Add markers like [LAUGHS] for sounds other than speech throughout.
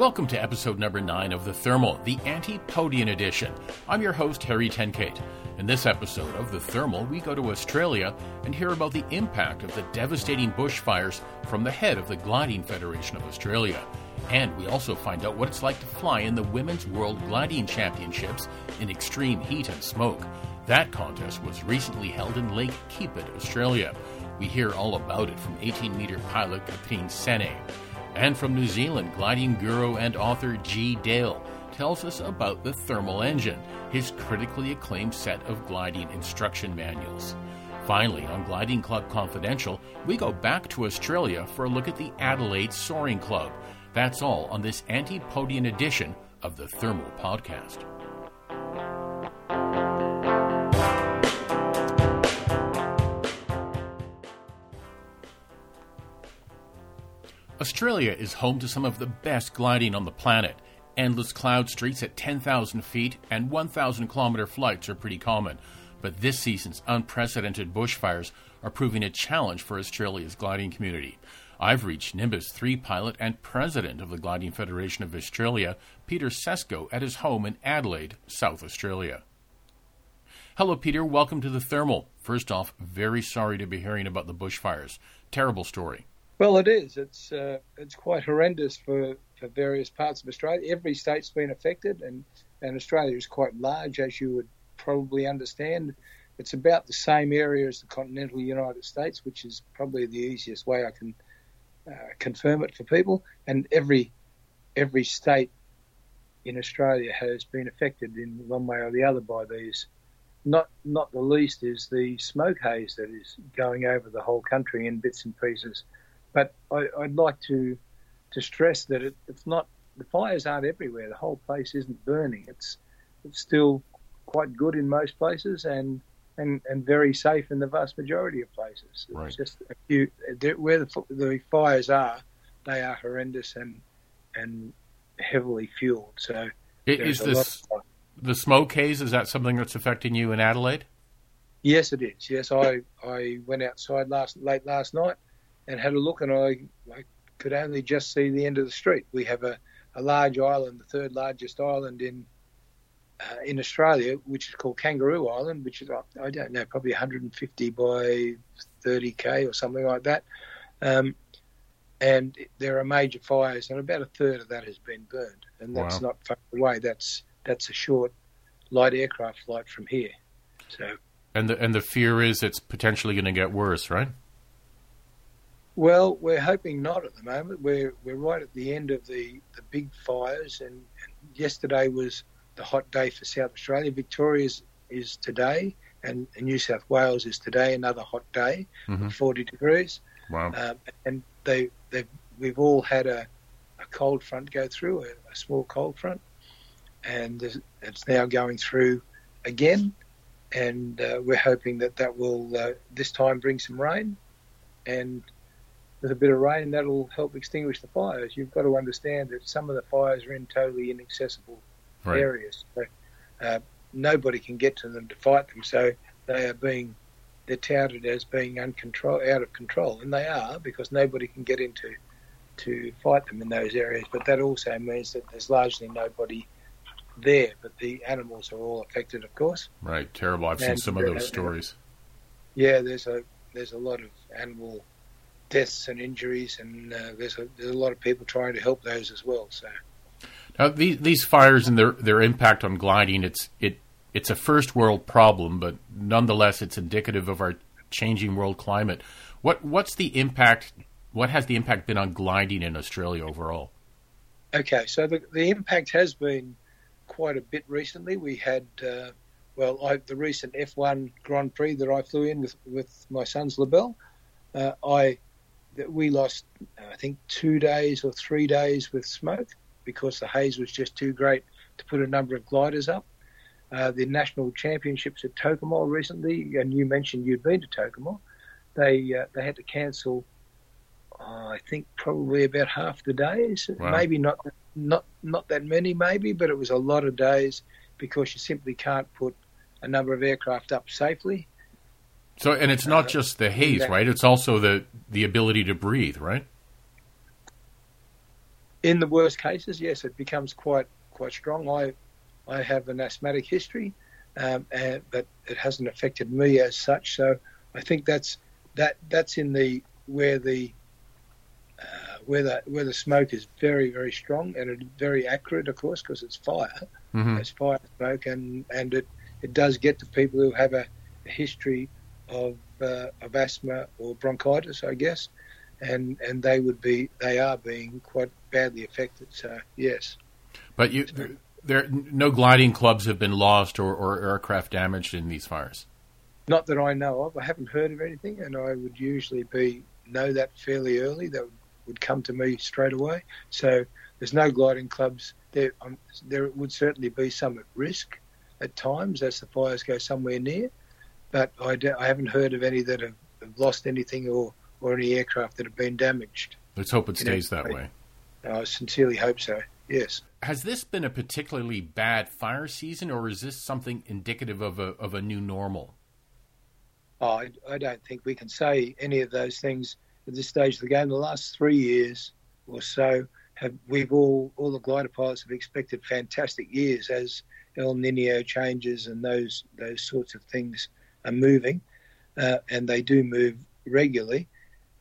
Welcome to episode number 9 of The Thermal, the Antipodean edition. I'm your host, Harry Tenkate. In this episode of The Thermal, we go to Australia and hear about the impact of the devastating bushfires from the head of the Gliding Federation of Australia. And we also find out what it's like to fly in the Women's World Gliding Championships in extreme heat and smoke. That contest was recently held in Lake Keepit, Australia. We hear all about it from 18 meter pilot Katrin Senne. And from New Zealand, gliding guru and author G. Dale tells us about the thermal engine, his critically acclaimed set of gliding instruction manuals. Finally, on Gliding Club Confidential, we go back to Australia for a look at the Adelaide Soaring Club. That's all on this Antipodean edition of the Thermal Podcast. Australia is home to some of the best gliding on the planet. Endless cloud streaks at 10,000 feet and 1,000 kilometer flights are pretty common. But this season's unprecedented bushfires are proving a challenge for Australia's gliding community. I've reached Nimbus 3 pilot and president of the Gliding Federation of Australia, Peter Sesko, at his home in Adelaide, South Australia. Hello, Peter. Welcome to the Thermal. First off, very sorry to be hearing about the bushfires. Terrible story. Well, it is. It's uh, it's quite horrendous for, for various parts of Australia. Every state's been affected, and, and Australia is quite large, as you would probably understand. It's about the same area as the continental United States, which is probably the easiest way I can uh, confirm it for people. And every every state in Australia has been affected in one way or the other by these. Not not the least is the smoke haze that is going over the whole country in bits and pieces. But I, would like to to stress that it, it's not the fires aren't everywhere. The whole place isn't burning. It's it's still quite good in most places and and, and very safe in the vast majority of places. Right. It's just a few where the, the fires are, they are horrendous and and heavily fueled. So is this the smoke haze? Is that something that's affecting you in Adelaide? Yes, it is. Yes, I I went outside last late last night and had a look, and I, I could only just see the end of the street. We have a, a large island, the third largest island in uh, in Australia, which is called Kangaroo Island, which is I don't know, probably 150 by 30k or something like that. Um, and there are major fires, and about a third of that has been burned, and that's wow. not far away. That's that's a short light aircraft flight from here. So. And the and the fear is it's potentially going to get worse, right? Well, we're hoping not at the moment. We're we're right at the end of the, the big fires, and, and yesterday was the hot day for South Australia. Victoria is, is today, and, and, New South Wales is today another hot day, mm-hmm. 40 degrees. Wow! Um, and they they we've all had a, a cold front go through, a, a small cold front, and it's now going through again, and uh, we're hoping that that will uh, this time bring some rain, and with a bit of rain, that'll help extinguish the fires. You've got to understand that some of the fires are in totally inaccessible right. areas. So, uh, nobody can get to them to fight them. So they are being they're touted as being uncontrol out of control, and they are because nobody can get into to fight them in those areas. But that also means that there's largely nobody there, but the animals are all affected, of course. Right, terrible. I've and, seen some of those uh, stories. Yeah, there's a there's a lot of animal deaths and injuries, and uh, there's a there's a lot of people trying to help those as well. So now these these fires and their their impact on gliding, it's it it's a first world problem, but nonetheless, it's indicative of our changing world climate. What what's the impact? What has the impact been on gliding in Australia overall? Okay, so the the impact has been quite a bit recently. We had. Uh, well, I, the recent F1 Grand Prix that I flew in with, with my son's LaBelle, uh, I that we lost, I think, two days or three days with smoke because the haze was just too great to put a number of gliders up. Uh, the national championships at Tocumwal recently, and you mentioned you'd been to Tocumwal, they uh, they had to cancel. Uh, I think probably about half the days, wow. maybe not not not that many, maybe, but it was a lot of days because you simply can't put a number of aircraft up safely. So, and it's not just the haze, right? It's also the the ability to breathe, right? in the worst cases, yes, it becomes quite quite strong. I I have an asthmatic history, um, and, but it hasn't affected me as such. So I think that's that that's in the where the uh, where the where the smoke is very very strong and it's very accurate, of course, because it's fire. Mm-hmm. It's fire smoke, and and it it does get to people who have a, a history of uh, of asthma or bronchitis, I guess, and and they would be they are being quite badly affected. So yes, but you there no gliding clubs have been lost or, or aircraft damaged in these fires. Not that I know of. I haven't heard of anything, and I would usually be know that fairly early. That would, would come to me straight away. So there's no gliding clubs. There, um, there would certainly be some at risk at times as the fires go somewhere near, but I, I haven't heard of any that have, have, lost anything or, or any aircraft that have been damaged. Let's hope it stays that way. I sincerely hope so. Yes. Has this been a particularly bad fire season, or is this something indicative of a of a new normal? Oh, I, I don't think we can say any of those things at this stage of the game. The last three years or so have we've all all the glider pilots have expected fantastic years as El Nino changes and those those sorts of things are moving, uh, and they do move regularly,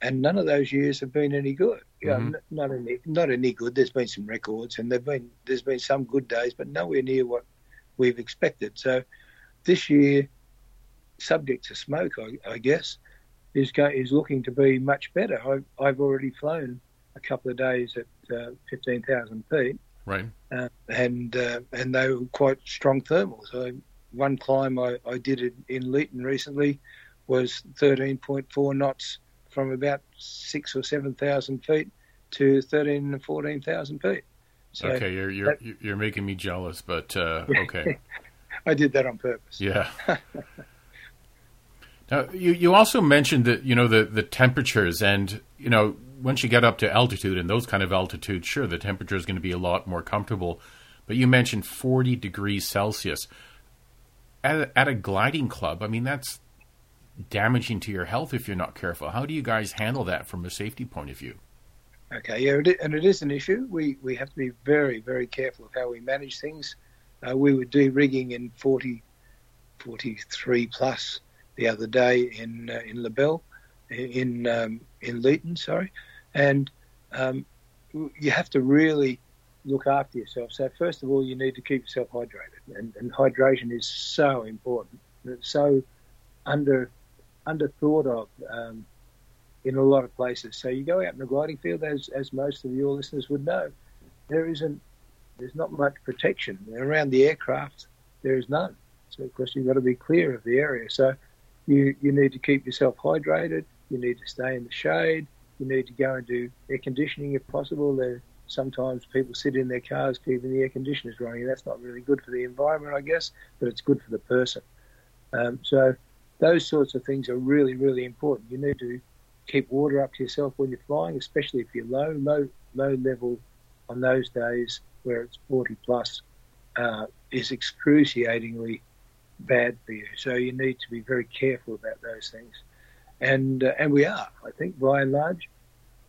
and none of those years have been any good. You mm-hmm. not any not any good. There's been some records, and there've been there's been some good days, but nowhere near what we've expected. So this year, subject to smoke, I, I guess, is go, is looking to be much better. I've, I've already flown a couple of days at uh, 15,000 feet, right? Uh, and uh, and they were quite strong thermals. I, one climb I, I did in, in Leeton recently was 13.4 knots from about six or seven thousand feet to thirteen and fourteen thousand feet. So okay, you're you're that, you're making me jealous, but uh, [LAUGHS] okay. I did that on purpose. Yeah. [LAUGHS] now you you also mentioned that you know the the temperatures and you know once you get up to altitude and those kind of altitudes, sure the temperature is going to be a lot more comfortable. But you mentioned 40 degrees Celsius at a, at a gliding club. I mean that's damaging to your health if you're not careful. How do you guys handle that from a safety point of view? Okay, yeah, and it is an issue. We we have to be very very careful of how we manage things. Uh, we were de-rigging in 40, 43 plus the other day in uh, in LaBelle, in um, in Leeton, sorry, and um, you have to really look after yourself. So first of all, you need to keep yourself hydrated, and, and hydration is so important. It's so under underthought of um, in a lot of places. So you go out in the gliding field, as as most of your listeners would know, there isn't there's not much protection around the aircraft. There is none. So of course you've got to be clear of the area. So you you need to keep yourself hydrated. You need to stay in the shade. You need to go and do air conditioning if possible. There sometimes people sit in their cars keeping the air conditioners running. That's not really good for the environment, I guess, but it's good for the person. Um, so those sorts of things are really, really important. You need to keep water up to yourself when you're flying, especially if you're low, low, low level on those days where it's 40 plus uh, is excruciatingly bad for you. So you need to be very careful about those things, and uh, and we are, I think, by and large.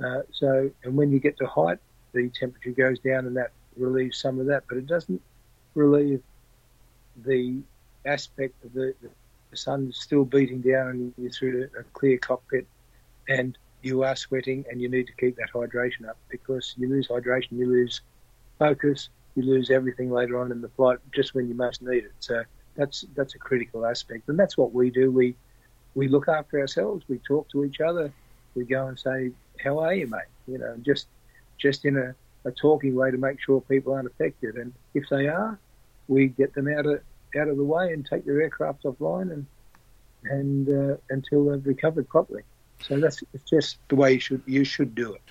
Uh, so and when you get to height, the temperature goes down, and that relieves some of that, but it doesn't relieve the aspect of the, the sun's still beating down and you're through a clear cockpit and you are sweating and you need to keep that hydration up because you lose hydration, you lose focus, you lose everything later on in the flight just when you most need it. So that's that's a critical aspect, and that's what we do. We we look after ourselves. We talk to each other. We go and say, "How are you, mate?" You know, just just in a, a talking way to make sure people aren't affected. And if they are, we get them out of out of the way and take their aircraft offline and and uh, until they've recovered properly. So that's it's just the way you should you should do it.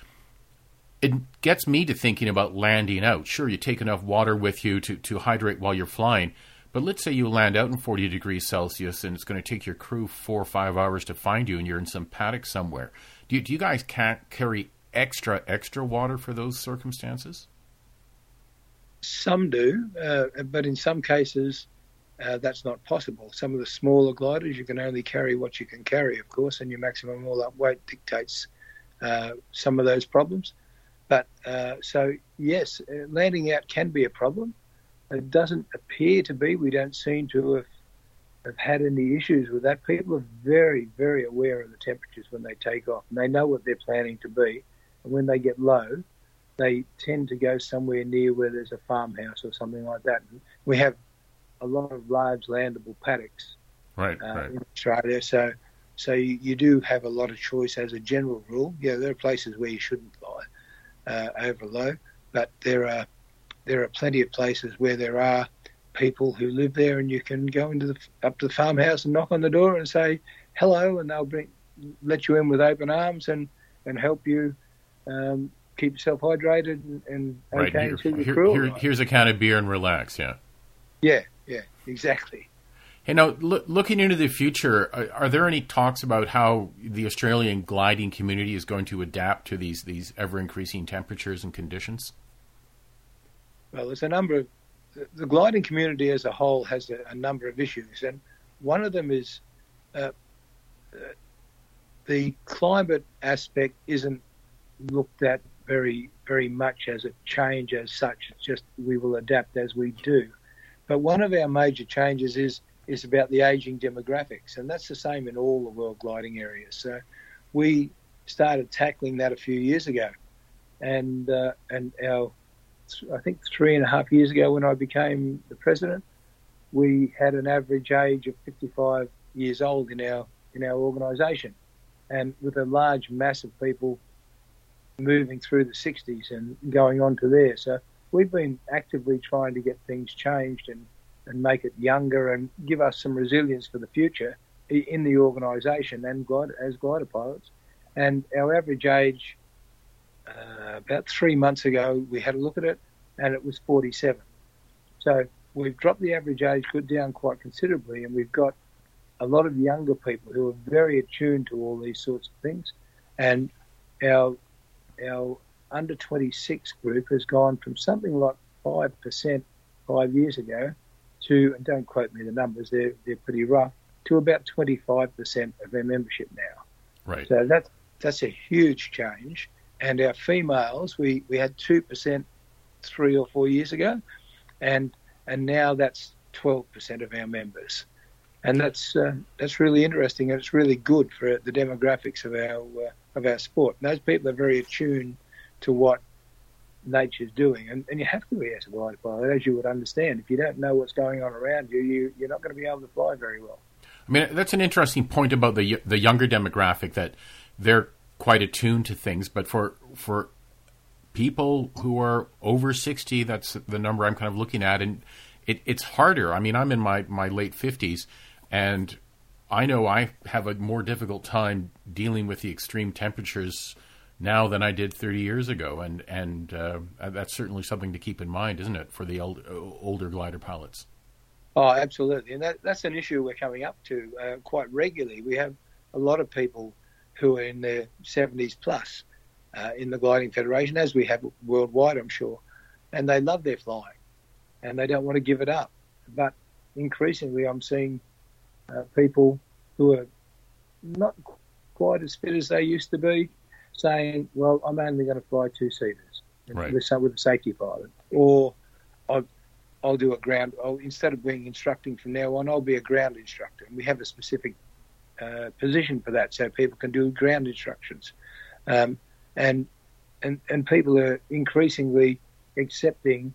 It gets me to thinking about landing out. Sure, you take enough water with you to, to hydrate while you're flying, but let's say you land out in 40 degrees Celsius and it's going to take your crew four or five hours to find you and you're in some paddock somewhere. Do you, do you guys can't carry extra, extra water for those circumstances? Some do, uh, but in some cases, uh, that's not possible. Some of the smaller gliders, you can only carry what you can carry, of course, and your maximum all-up weight dictates uh, some of those problems. But uh, so yes, uh, landing out can be a problem. It doesn't appear to be. We don't seem to have have had any issues with that. People are very, very aware of the temperatures when they take off, and they know what they're planning to be. And when they get low, they tend to go somewhere near where there's a farmhouse or something like that. And we have a lot of large landable paddocks right, uh, right. in Australia, so so you, you, do have a lot of choice as a general rule. Yeah, there are places where you shouldn't fly uh, over low, but there are there are plenty of places where there are people who live there, and you can go into the up to the farmhouse and knock on the door and say hello, and they'll bring let you in with open arms and and help you um, keep yourself hydrated and, and right. okay Here, until here, cruel. here, here's a can of beer and relax. Yeah. Yeah, yeah, exactly. Hey, now lo- looking into the future, are, are, there any talks about how the Australian gliding community is going to adapt to these these ever increasing temperatures and conditions? Well, there's a number of the gliding community as a whole has a, a number of issues, and one of them is uh, uh, the climate aspect isn't looked at very very much as a change as such. It's just we will adapt as we do. But one of our major changes is is about the aging demographics, and that's the same in all the world gliding areas. So we started tackling that a few years ago, and uh, and our I think three and a half years ago when I became the president, we had an average age of 55 years old in our in our organisation, and with a large mass of people moving through the 60s and going on to there. So we've been actively trying to get things changed and, and make it younger and give us some resilience for the future in the organisation and glide, as glider pilots. And our average age uh, about three months ago, we had a look at it, and it was 47. So we've dropped the average age down quite considerably, and we've got a lot of younger people who are very attuned to all these sorts of things. And our our under 26 group has gone from something like 5% five years ago to, and don't quote me the numbers, they're, they're pretty rough, to about 25% of our membership now. Right. So that's, that's a huge change and our females we, we had two percent three or four years ago, and and now that's twelve percent of our members, and that's uh, that's really interesting and it's really good for the demographics of our uh, of our sport. And those people are very attuned to what nature's doing, and, and you have to be a glider pilot, as you would understand. If you don't know what's going on around you, you you're not going to be able to fly very well. I mean, that's an interesting point about the the younger demographic that they're quite attuned to things. But for for people who are over sixty, that's the number I'm kind of looking at, and it, it's harder. I mean, I'm in my my late fifties, and I know I have a more difficult time dealing with the extreme temperatures now than I did 30 years ago, and and uh, that's certainly something to keep in mind, isn't it, for the old, older glider pilots? Oh, absolutely, and that, that's an issue we're coming up to uh, quite regularly. We have a lot of people who are in their 70s plus uh, in the Gliding Federation, as we have worldwide, I'm sure, and they love their flying and they don't want to give it up. But increasingly, I'm seeing uh, people who are not quite as fit as they used to be saying, "Well, I'm only going to fly two seaters right. with, with a safety pilot, or I'll, I'll do a ground. I'll, instead of being instructing from now on, I'll be a ground instructor." And we have a specific uh, position for that, so people can do ground instructions, um, and and and people are increasingly accepting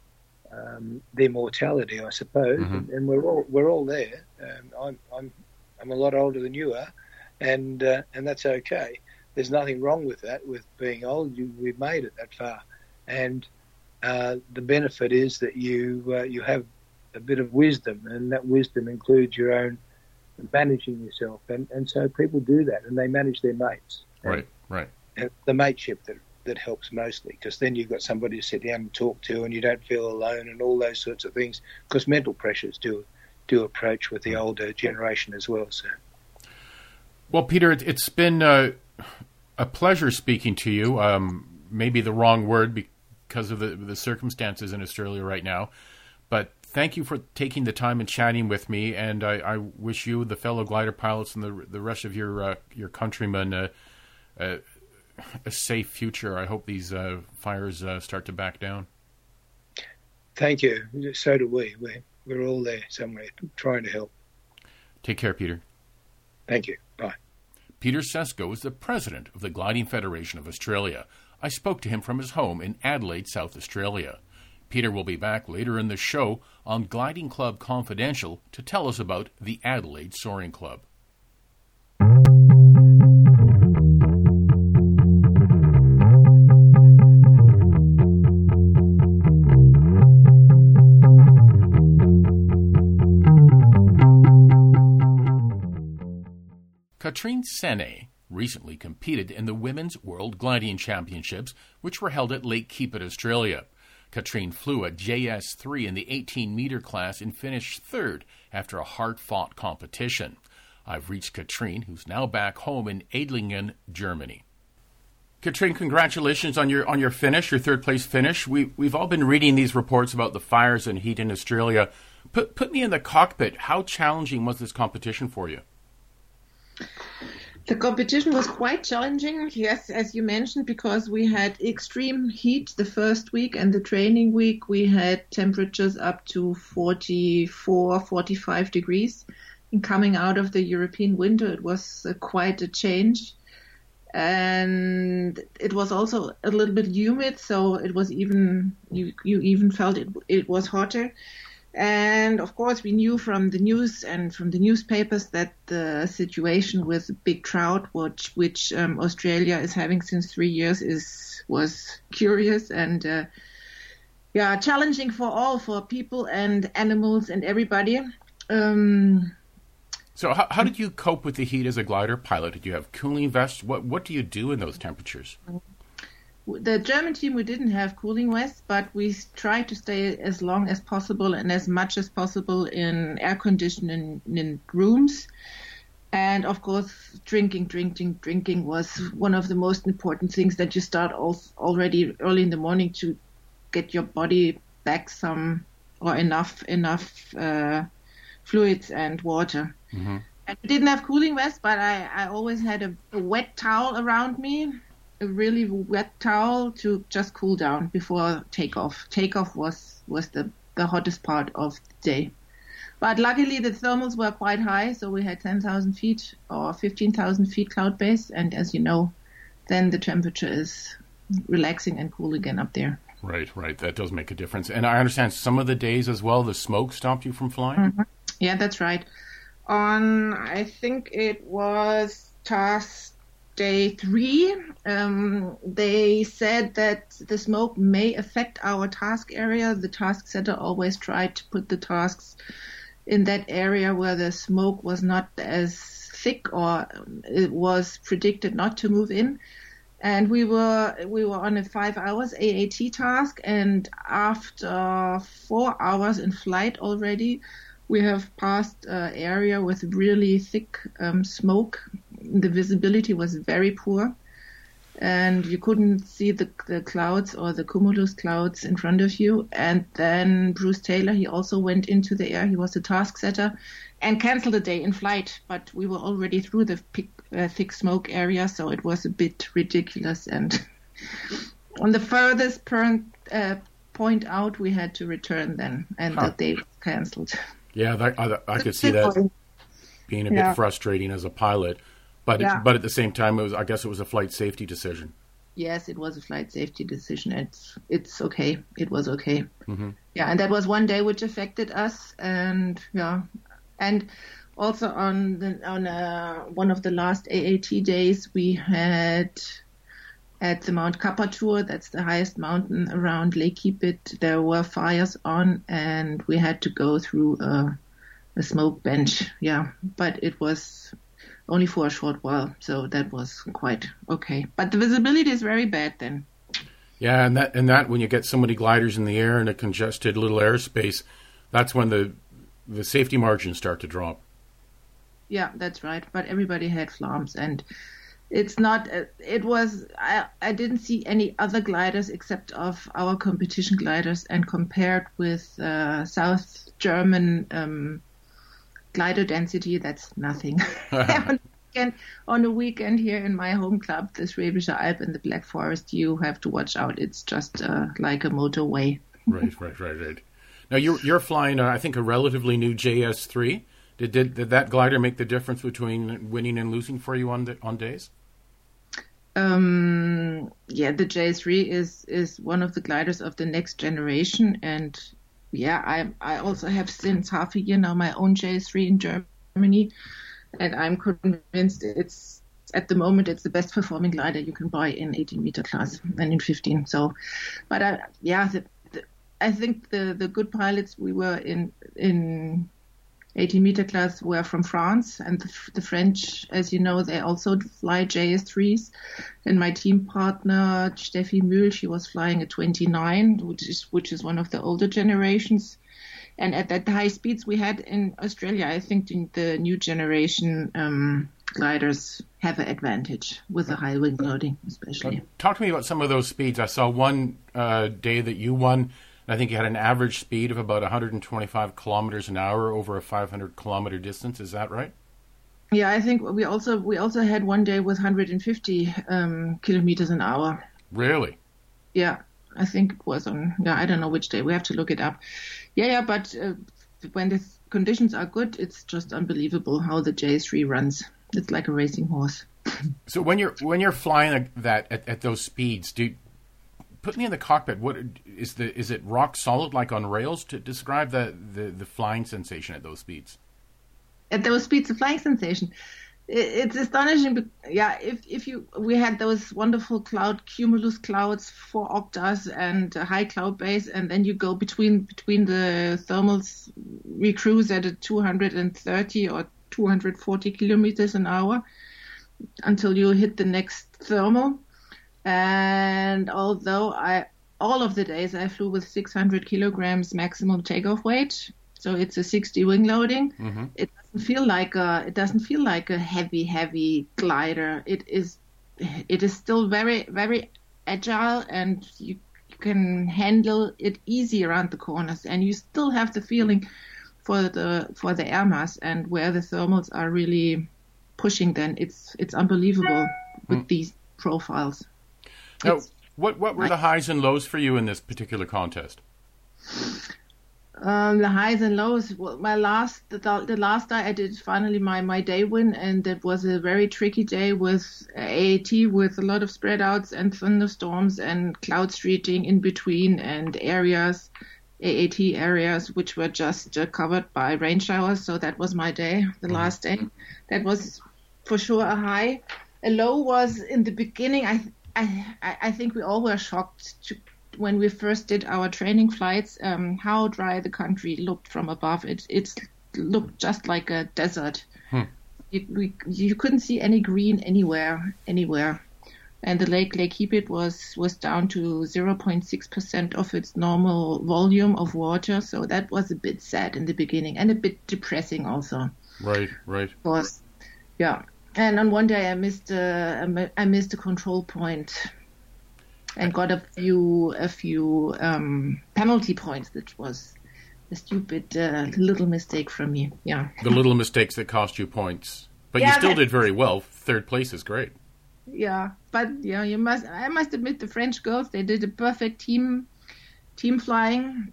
um, their mortality, I suppose, Mhm. and, and we're all we're all there. Um, I'm I'm I'm a lot older than you are, and uh, and that's okay. There's nothing wrong with that. With being old, you, we've made it that far, and uh, the benefit is that you uh, you have a bit of wisdom, and that wisdom includes your own managing yourself, and and so people do that, and they manage their mates. Right, right. And the mateship that that helps mostly because then you've got somebody to sit down and talk to, and you don't feel alone, and all those sorts of things. Because mental pressures do do approach with the older generation as well. So, Well, Peter, it, it's been uh, a pleasure speaking to you. Um, maybe the wrong word because of the, the circumstances in Australia right now, but thank you for taking the time and chatting with me. And I, I wish you, the fellow glider pilots, and the the rest of your uh, your countrymen uh, uh, a safe future. I hope these uh, fires uh, start to back down. Thank you. So do we. We're, we're all there somewhere trying to help. Take care, Peter. Thank you. Bye. Peter Sesko is the president of the Gliding Federation of Australia. I spoke to him from his home in Adelaide, South Australia. Peter will be back later in the show on Gliding Club Confidential to tell us about the Adelaide Soaring Club. Katrin Senne recently competed in the Women's World Gliding Championships, which were held at Lake Keepit, Australia. Katrin flew a JS3 in the 18 meter class and finished third after a hard fought competition. I've reached Katrin, who's now back home in Adlingen, Germany. Katrin, congratulations on your on your finish, your third place finish. We we've all been reading these reports about the fires and heat in Australia. Put put me in the cockpit. How challenging was this competition for you? The competition was quite challenging, yes, as you mentioned, because we had extreme heat the first week and the training week we had temperatures up to 44, 45 degrees. And coming out of the European winter, it was uh, quite a change. And it was also a little bit humid, so it was even, you, you even felt it, it was hotter. And of course, we knew from the news and from the newspapers that the situation with big trout, which, which um, Australia is having since three years, is was curious and uh, yeah, challenging for all, for people and animals and everybody. Um, so, how, how did you cope with the heat as a glider pilot? Did you have cooling vests? What what do you do in those temperatures? The German team we didn't have cooling vests, but we tried to stay as long as possible and as much as possible in air conditioned in rooms. And of course, drinking, drinking, drinking was one of the most important things that you start already early in the morning to get your body back some or enough enough uh, fluids and water. Mm-hmm. I didn't have cooling vests, but I, I always had a, a wet towel around me a really wet towel to just cool down before takeoff. Takeoff was was the the hottest part of the day. But luckily the thermals were quite high, so we had 10,000 feet or 15,000 feet cloud base, and as you know, then the temperature is relaxing and cool again up there. Right, right. That does make a difference. And I understand some of the days as well, the smoke stopped you from flying? Mm-hmm. Yeah, that's right. On, I think it was task day three, um, they said that the smoke may affect our task area. The task center always tried to put the tasks in that area where the smoke was not as thick or it was predicted not to move in. And we were we were on a five hours AAT task, and after four hours in flight already, we have passed an area with really thick um, smoke the visibility was very poor and you couldn't see the, the clouds or the cumulus clouds in front of you. And then Bruce Taylor, he also went into the air. He was a task setter and canceled the day in flight. But we were already through the pick, uh, thick smoke area, so it was a bit ridiculous. And [LAUGHS] on the furthest per, uh, point out, we had to return then, and huh. the day was canceled. Yeah, that, I, I could see that being a yeah. bit frustrating as a pilot. But yeah. it, but at the same time, it was I guess it was a flight safety decision. Yes, it was a flight safety decision. It's it's okay. It was okay. Mm-hmm. Yeah, and that was one day which affected us, and yeah, and also on the on uh, one of the last AAT days we had at the Mount Kaputar. That's the highest mountain around Lake Keepit. There were fires on, and we had to go through a, a smoke bench. Yeah, but it was only for a short while. So that was quite okay. But the visibility is very bad then. Yeah, and that and that when you get so many gliders in the air in a congested little airspace, that's when the the safety margins start to drop. Yeah, that's right. But everybody had FLARMs, and it's not. It was. I I didn't see any other gliders except of our competition gliders, and compared with uh, South German. Um, glider density, that's nothing. [LAUGHS] [LAUGHS] weekend, on a weekend here in my home club, the Schwäbische Alb in the Black Forest, you have to watch out. It's just uh, like a motorway. [LAUGHS] right, right, right, right. Now you're you're flying, uh, I think, a relatively new JS3. Did, did did that glider make the difference between winning and losing for you on the, on days? Um, yeah, the JS3 is is one of the gliders of the next generation, and yeah, I I also have since half a year now my own JS3 in Germany, and I'm convinced it's at the moment it's the best performing glider you can buy in 18 meter class and in 15. So, but I, yeah, the, the, I think the the good pilots we were in in 80 meter class were from France, and the, the, French, as you know, they also fly JS3s. And my team partner Steffi Mühl, she was flying a 29, which is which is one of the older generations. And at that high speeds we had in Australia, I think the new generation um, gliders have an advantage with the high wing loading, especially. Talk to me about some of those speeds. I saw one uh, day that you won I think you had an average speed of about 125 kilometers an hour over a 500 kilometer distance. Is that right? Yeah, I think we also we also had one day with 150 um, kilometers an hour. Really? Yeah, I think it was on. Yeah, I don't know which day. We have to look it up. Yeah, yeah, but uh, when the conditions are good, it's just unbelievable how the JS3 runs. It's like a racing horse. so when you're when you're flying that at, at those speeds, do put me in the cockpit. What is the is it rock solid like on rails? To describe the the, the flying sensation at those speeds. At those speeds, the flying sensation. It's astonishing. Yeah, if if you we had those wonderful cloud cumulus clouds, four octas and high cloud base, and then you go between between the thermals. We cruise at a 230 or 240 kilometers an hour until you hit the next thermal and although I all of the days I flew with 600 kilograms maximum takeoff weight, so it's a 60 wing loading. Mm-hmm. It doesn't feel like a it doesn't feel like a heavy heavy glider. It is it is still very very agile and you, you can handle it easy around the corners and you still have the feeling for the for the air mass and where the thermals are really pushing then it's it's unbelievable mm with these profiles. Now, what what were the highs and lows for you in this particular contest? Um, the highs and lows. Well, my last the, the last day I did finally my my day win, and it was a very tricky day with AAT with a lot of spread outs and thunderstorms and cloud streeting in between and areas. AAT areas which were just uh, covered by rain showers. So that was my day, the mm-hmm. last day. That was for sure a high. A low was in the beginning. I I, I think we all were shocked to, when we first did our training flights um, how dry the country looked from above. It it looked just like a desert. Hmm. You, we, you couldn't see any green anywhere anywhere, and the lake Lake Keepit was was down to 0.6 percent of its normal volume of water. So that was a bit sad in the beginning and a bit depressing also. Right, right. Was yeah. And on one day I missed a, I missed a control point and got a few a few um, penalty points, which was a stupid uh, little mistake from me. Yeah. The little mistakes that cost you points, but yeah, you still did very well. Third place is great. Yeah, but yeah, you must. I must admit, the French girls they did a perfect team team flying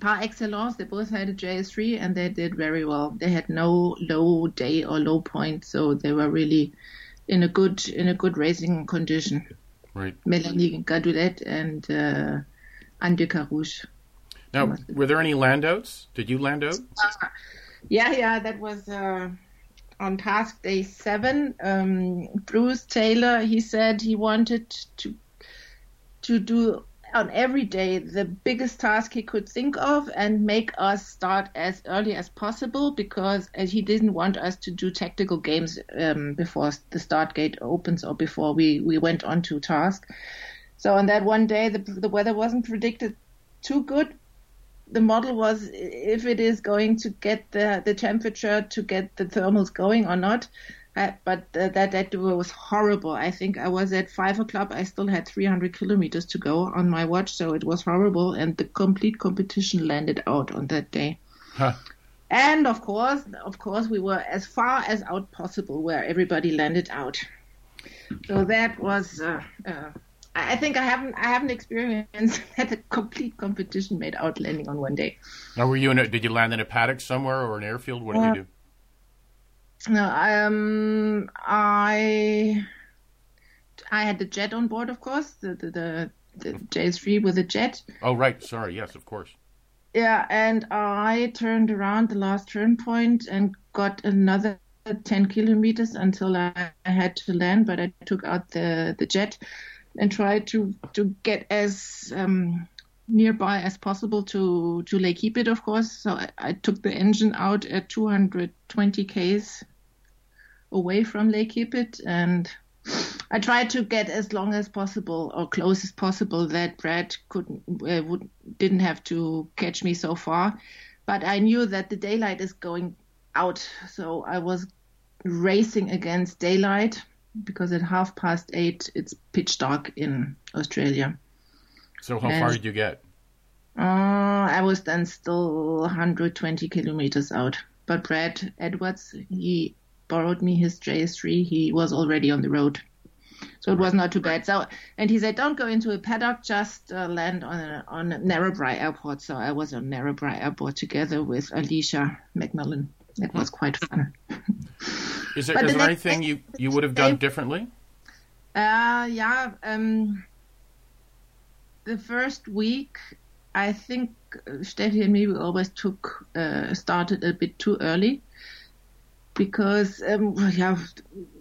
par excellence, they both had a JS3 and they did very well. They had no low day or low point, so they were really in a good in a good racing condition. Right. Melanie Gadoulet and uh, Anne Ducarouge. Now, were there any landouts? Did you land out? Uh, yeah, yeah, that was uh, on task day seven. Um, Bruce Taylor, he said he wanted to to do on every day the biggest task he could think of and make us start as early as possible because as he didn't want us to do tactical games um, before the start gate opens or before we, we went on to task. So on that one day, the, the weather wasn't predicted too good. The model was if it is going to get the, the temperature to get the thermals going or not. Uh, but uh, that that was horrible. I think I was at five o'clock. I still had 300 kilometers to go on my watch, so it was horrible. And the complete competition landed out on that day. Huh. and of course, of course, we were as far as out possible where everybody landed out. So that was. Uh, uh, I think I haven't I haven't experienced [LAUGHS] that a complete competition made out landing on one day. Now, were you in a, did you land in a paddock somewhere or an airfield? What did you do? No, um, I I had the jet on board, of course, the the, the, the J3 with a jet. Oh, right. Sorry. Yes, of course. Yeah, and I turned around the last turn point and got another 10 kilometers until I, I had to land, but I took out the, the jet and tried to, to get as um, nearby as possible to, to Lake Keepit, of course. So I, I took the engine out at 220 Ks away from Lake Keepit and I tried to get as long as possible or close as possible that Brad couldn't uh, would didn't have to catch me so far, but I knew that the daylight is going out, so I was racing against daylight because at half past eight it's pitch dark in Australia. So how and, far did you get? Uh, I was then still 120 kilometers out. But Brad Edwards, he borrowed me his JS3. He was already on the road. So it was not too bad. So, and he said, don't go into a paddock, just uh, land on a, on Narrabri Airport. So I was on Narrabri Airport together with Alicia McMillan. It was quite fun. [LAUGHS] Is there, is the there anything you, you would have done differently? Uh, yeah. Um, the first week, I think Steffi and me we always took uh, started a bit too early because um, yeah,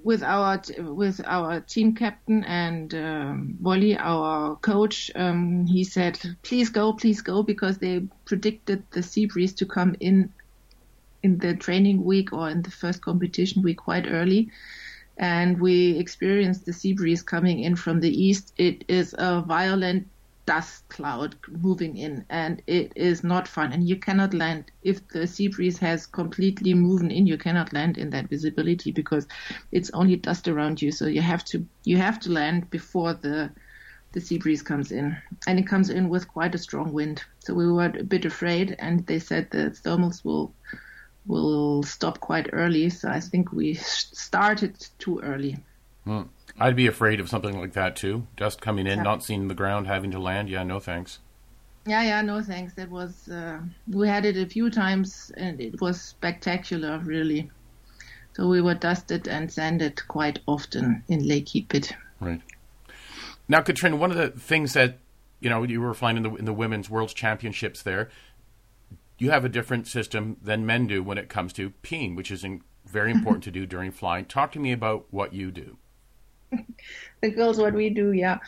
with our with our team captain and um, Wally, our coach, um, he said, "Please go, please go," because they predicted the sea breeze to come in in the training week or in the first competition week quite early. And we experienced the sea breeze coming in from the east. It is a violent dust cloud moving in and it is not fun. And you cannot land if the sea breeze has completely moved in you cannot land in that visibility because it's only dust around you. So you have to you have to land before the the sea breeze comes in. And it comes in with quite a strong wind. So we were a bit afraid and they said the thermals will will stop quite early. So i think we started too early. I'd be afraid of something like that too. Dust coming in, yeah. not seeing the ground, having to land. Yeah, no thanks. Yeah, yeah, no thanks. That was uh, we had it a few times, and it was spectacular, really. So we were dusted and sanded quite often in Lake Keepit. Right. Now, Katrin, one of the things that you know you were flying in the in the women's world championships there, you have a different system than men do when it comes to peeing, which is in, very [LAUGHS] important to do during flying. Talk to me about what you do [LAUGHS] the girls what we do yeah.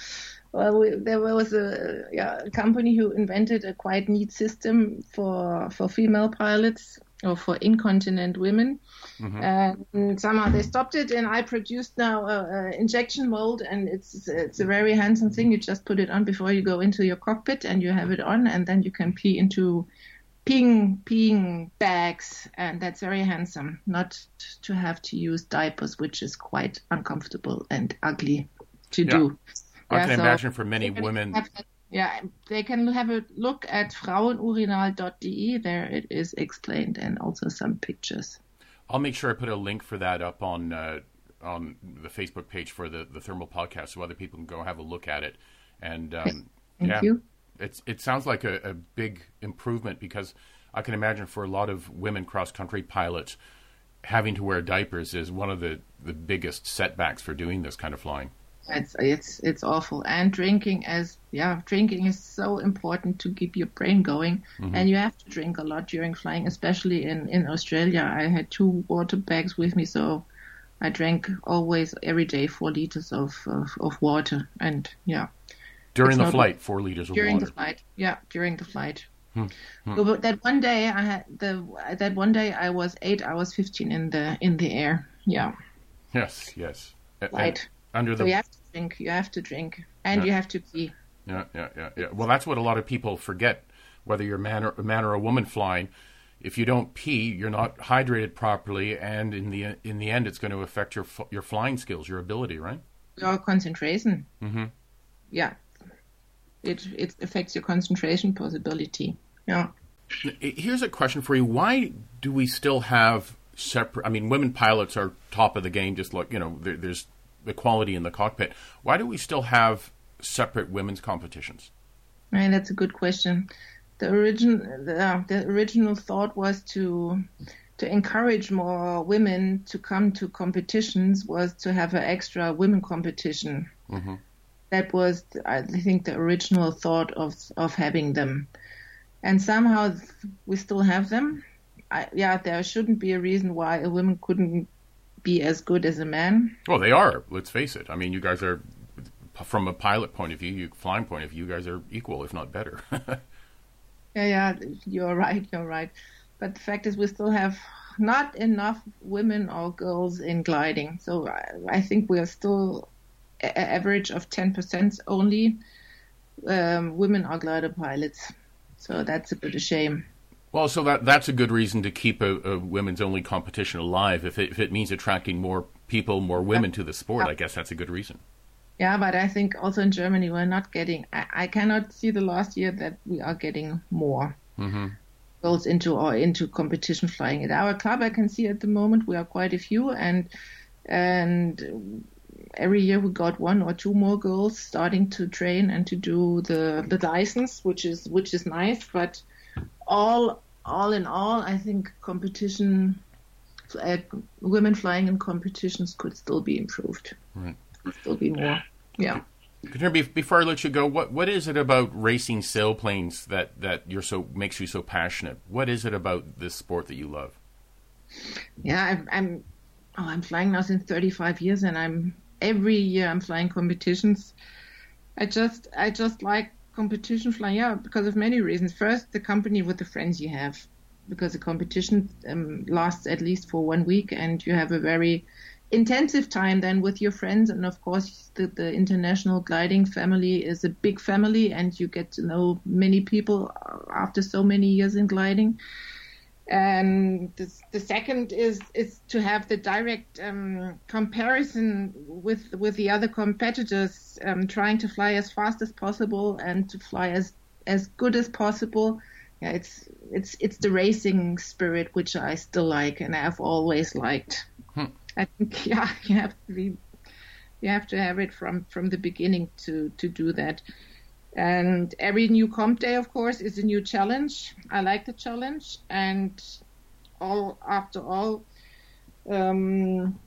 Well we, there was a yeah a company who invented a quite neat system for for female pilots or for incontinent women. Mm-hmm. and somehow they stopped it and i produced now a, a, injection mold and it's it's a very handsome thing. You just put it on before you go into your cockpit and you have it on and then you can pee into peeing peeing bags, and that's very handsome. Not to have to use diapers, which is quite uncomfortable and ugly to yeah. do. I yeah, can so imagine for many women. Have, yeah, they can have a look at frauenurinal.de. There it is explained, and also some pictures. I'll make sure I put a link for that up on uh, on the Facebook page for the the thermal podcast, so other people can go have a look at it. And um, Thank yeah, you it's it sounds like a, a big improvement because I can imagine for a lot of women cross country pilots having to wear diapers is one of the, the biggest setbacks for doing this kind of flying. It's it's it's awful. And drinking as yeah, drinking is so important to keep your brain going. Mm-hmm. And you have to drink a lot during flying, especially in, in Australia. I had two water bags with me, so I drank always every day four liters of, of, of water. And yeah, during the flight, four liters of during water. During the flight, yeah, during the flight. Hmm. Hmm. So, but that one day, I had the that one day I was eight hours fifteen in the in the air. Yeah. Yes, yes. Right. under the. So you have to drink. You have to drink, and yeah. you have to pee. Yeah, yeah, yeah, yeah. Well, that's what a lot of people forget. Whether you're a man or a man or a woman flying, if you don't pee, you're not hydrated properly, and in the in the end, it's going to affect your your flying skills, your ability, right? Your concentration. Mm-hmm. Yeah, it it affects your concentration possibility. Yeah. Here's a question for you: Why do we still have separate? I mean, women pilots are top of the game. Just like you know, there, there's equality in the cockpit. Why do we still have separate women's competitions? Right, that's a good question. The origin, the, uh, the original thought was to to encourage more women to come to competitions was to have an extra women competition. Mm-hmm. That was, I think, the original thought of of having them, and somehow we still have them. I, yeah, there shouldn't be a reason why a woman couldn't be as good as a man. Well, they are. Let's face it. I mean, you guys are, from a pilot point of view, you flying point of view, you guys are equal, if not better. [LAUGHS] yeah, yeah, you're right. You're right. But the fact is, we still have not enough women or girls in gliding. So I, I think we are still a- average of 10% only um, women are glider pilots. So that's a bit of shame. Well, so that that's a good reason to keep a, a women's only competition alive. If it, if it means attracting more people, more women to the sport, I guess that's a good reason. Yeah, but I think also in Germany we're not getting. I, I cannot see the last year that we are getting more mm-hmm. girls into or into competition flying. At our club, I can see at the moment we are quite a few, and and every year we got one or two more girls starting to train and to do the the license, which is which is nice, but all all in all, I think competition, uh, women flying in competitions could still be improved. Right. Could still be more. Yeah. Before I let you go, what what is it about racing sailplanes that, that you're so makes you so passionate? What is it about this sport that you love? Yeah, I'm, I'm oh, I'm flying now since 35 years, and I'm every year I'm flying competitions. I just I just like competition flying out because of many reasons. First, the company with the friends you have, because the competition um, lasts at least for one week, and you have a very intensive time then with your friends. And of course, the, the international gliding family is a big family, and you get to know many people after so many years in gliding. And the, the second is is to have the direct um, comparison with with the other competitors, um, trying to fly as fast as possible and to fly as as good as possible. Yeah, it's it's it's the racing spirit which I still like and I've always liked. Hmm. I think [LAUGHS] yeah, you have to be you have to have it from from the beginning to to do that. And every new comp day, of course, is a new challenge. I like the challenge, and all after all, um,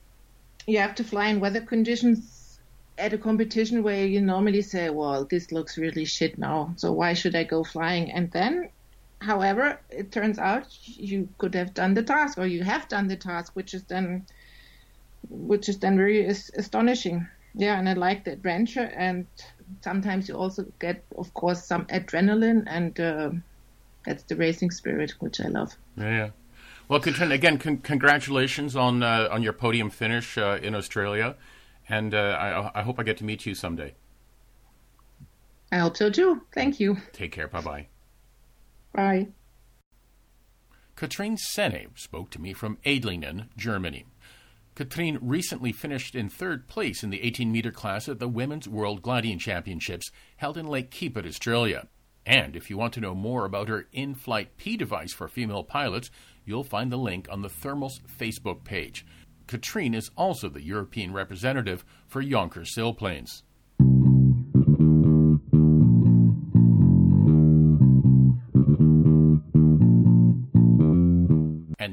you have to fly in weather conditions at a competition where you normally say, "Well, this looks really shit now, so why should I go flying?" And then, however, it turns out you could have done the task, or you have done the task, which is then, which is then very astonishing. Yeah, and I like the adventure and sometimes you also get, of course, some adrenaline, and uh, that's the racing spirit, which I love. Yeah. Well, Katrin, again, con- congratulations on uh, on your podium finish uh, in Australia, and uh, I, I hope I get to meet you someday. I hope so too. Thank you. Take care. Bye bye. Bye. Katrin Senne spoke to me from Adlingen, Germany. Katrin recently finished in third place in the 18 meter class at the Women's World Gliding Championships held in Lake Keepit, Australia. And if you want to know more about her in flight P device for female pilots, you'll find the link on the Thermals Facebook page. Katrin is also the European representative for Jonkers sailplanes.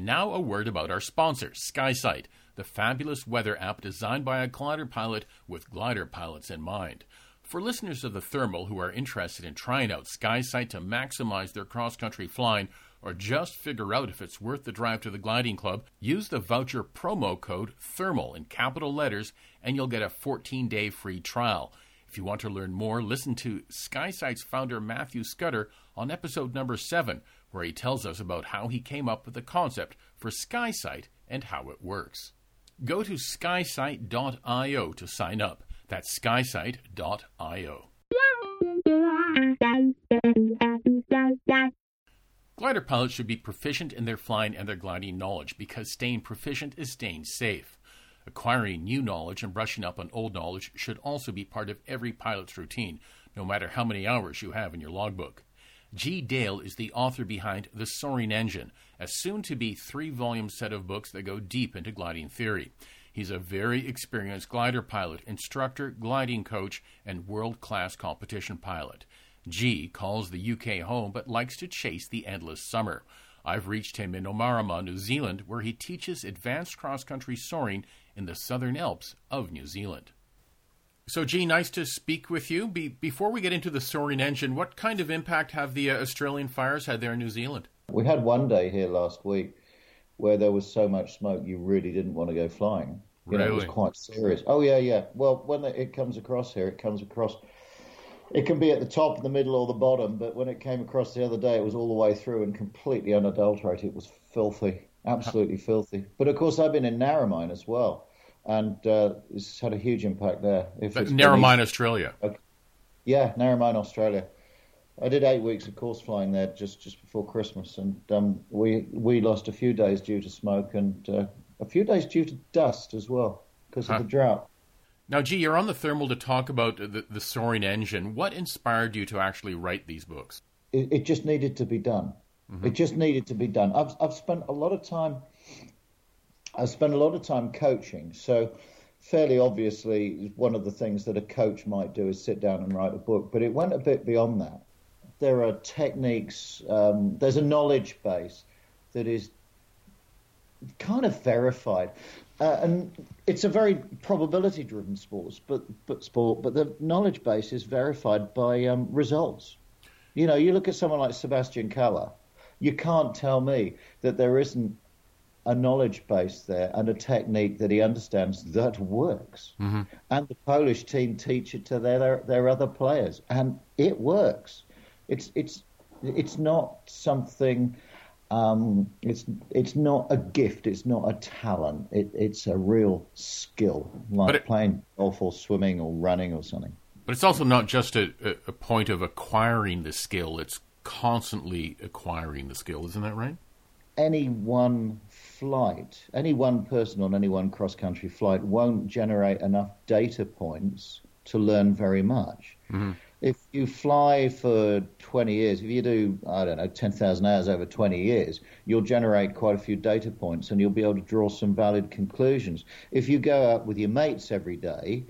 Now a word about our sponsor, SkySight the fabulous weather app designed by a glider pilot with glider pilots in mind. For listeners of the Thermal who are interested in trying out SkySight to maximize their cross country flying or just figure out if it's worth the drive to the gliding club, use the voucher promo code THERMAL in capital letters and you'll get a 14 day free trial. If you want to learn more, listen to SkySight's founder Matthew Scutter on episode number 7, where he tells us about how he came up with the concept for SkySight and how it works. Go to skysight.io to sign up. That's skysight.io. Glider pilots should be proficient in their flying and their gliding knowledge because staying proficient is staying safe. Acquiring new knowledge and brushing up on old knowledge should also be part of every pilot's routine, no matter how many hours you have in your logbook. G. Dale is the author behind The Soaring Engine, a soon to be three volume set of books that go deep into gliding theory. He's a very experienced glider pilot, instructor, gliding coach, and world class competition pilot. G calls the UK home but likes to chase the endless summer. I've reached him in Omarama, New Zealand, where he teaches advanced cross country soaring in the Southern Alps of New Zealand. So, G, nice to speak with you. Be- before we get into the soaring engine, what kind of impact have the uh, Australian fires had there in New Zealand? We had one day here last week where there was so much smoke you really didn't want to go flying. You really? know, it was quite serious. Oh yeah, yeah. Well, when it comes across here, it comes across. It can be at the top, the middle, or the bottom. But when it came across the other day, it was all the way through and completely unadulterated. It was filthy, absolutely filthy. But of course, I've been in Narromine as well, and uh, it's had a huge impact there. If Narromine, Australia. Okay. Yeah, Narromine, Australia. I did eight weeks of course flying there just, just before Christmas, and um, we we lost a few days due to smoke and uh, a few days due to dust as well because of the drought. Now, G, you're on the thermal to talk about the, the soaring engine. What inspired you to actually write these books? It, it just needed to be done. Mm-hmm. It just needed to be done. I've I've spent a lot of time. I've spent a lot of time coaching, so fairly obviously one of the things that a coach might do is sit down and write a book. But it went a bit beyond that there are techniques, um, there's a knowledge base that is kind of verified. Uh, and it's a very probability driven sport, but, but sport, but the knowledge base is verified by um, results. You know, you look at someone like Sebastian Kawa, you can't tell me that there isn't a knowledge base there and a technique that he understands that works. Mm-hmm. And the Polish team teach it to their, their other players, and it works. It's it's it's not something. Um, it's it's not a gift. It's not a talent. It, it's a real skill, like it, playing golf or swimming or running or something. But it's also not just a, a point of acquiring the skill. It's constantly acquiring the skill. Isn't that right? Any one flight, any one person on any one cross country flight won't generate enough data points to learn very much. Mm-hmm if you fly for 20 years, if you do, I don't know, 10,000 hours over 20 years, you'll generate quite a few data points and you'll be able to draw some valid conclusions. If you go out with your mates every day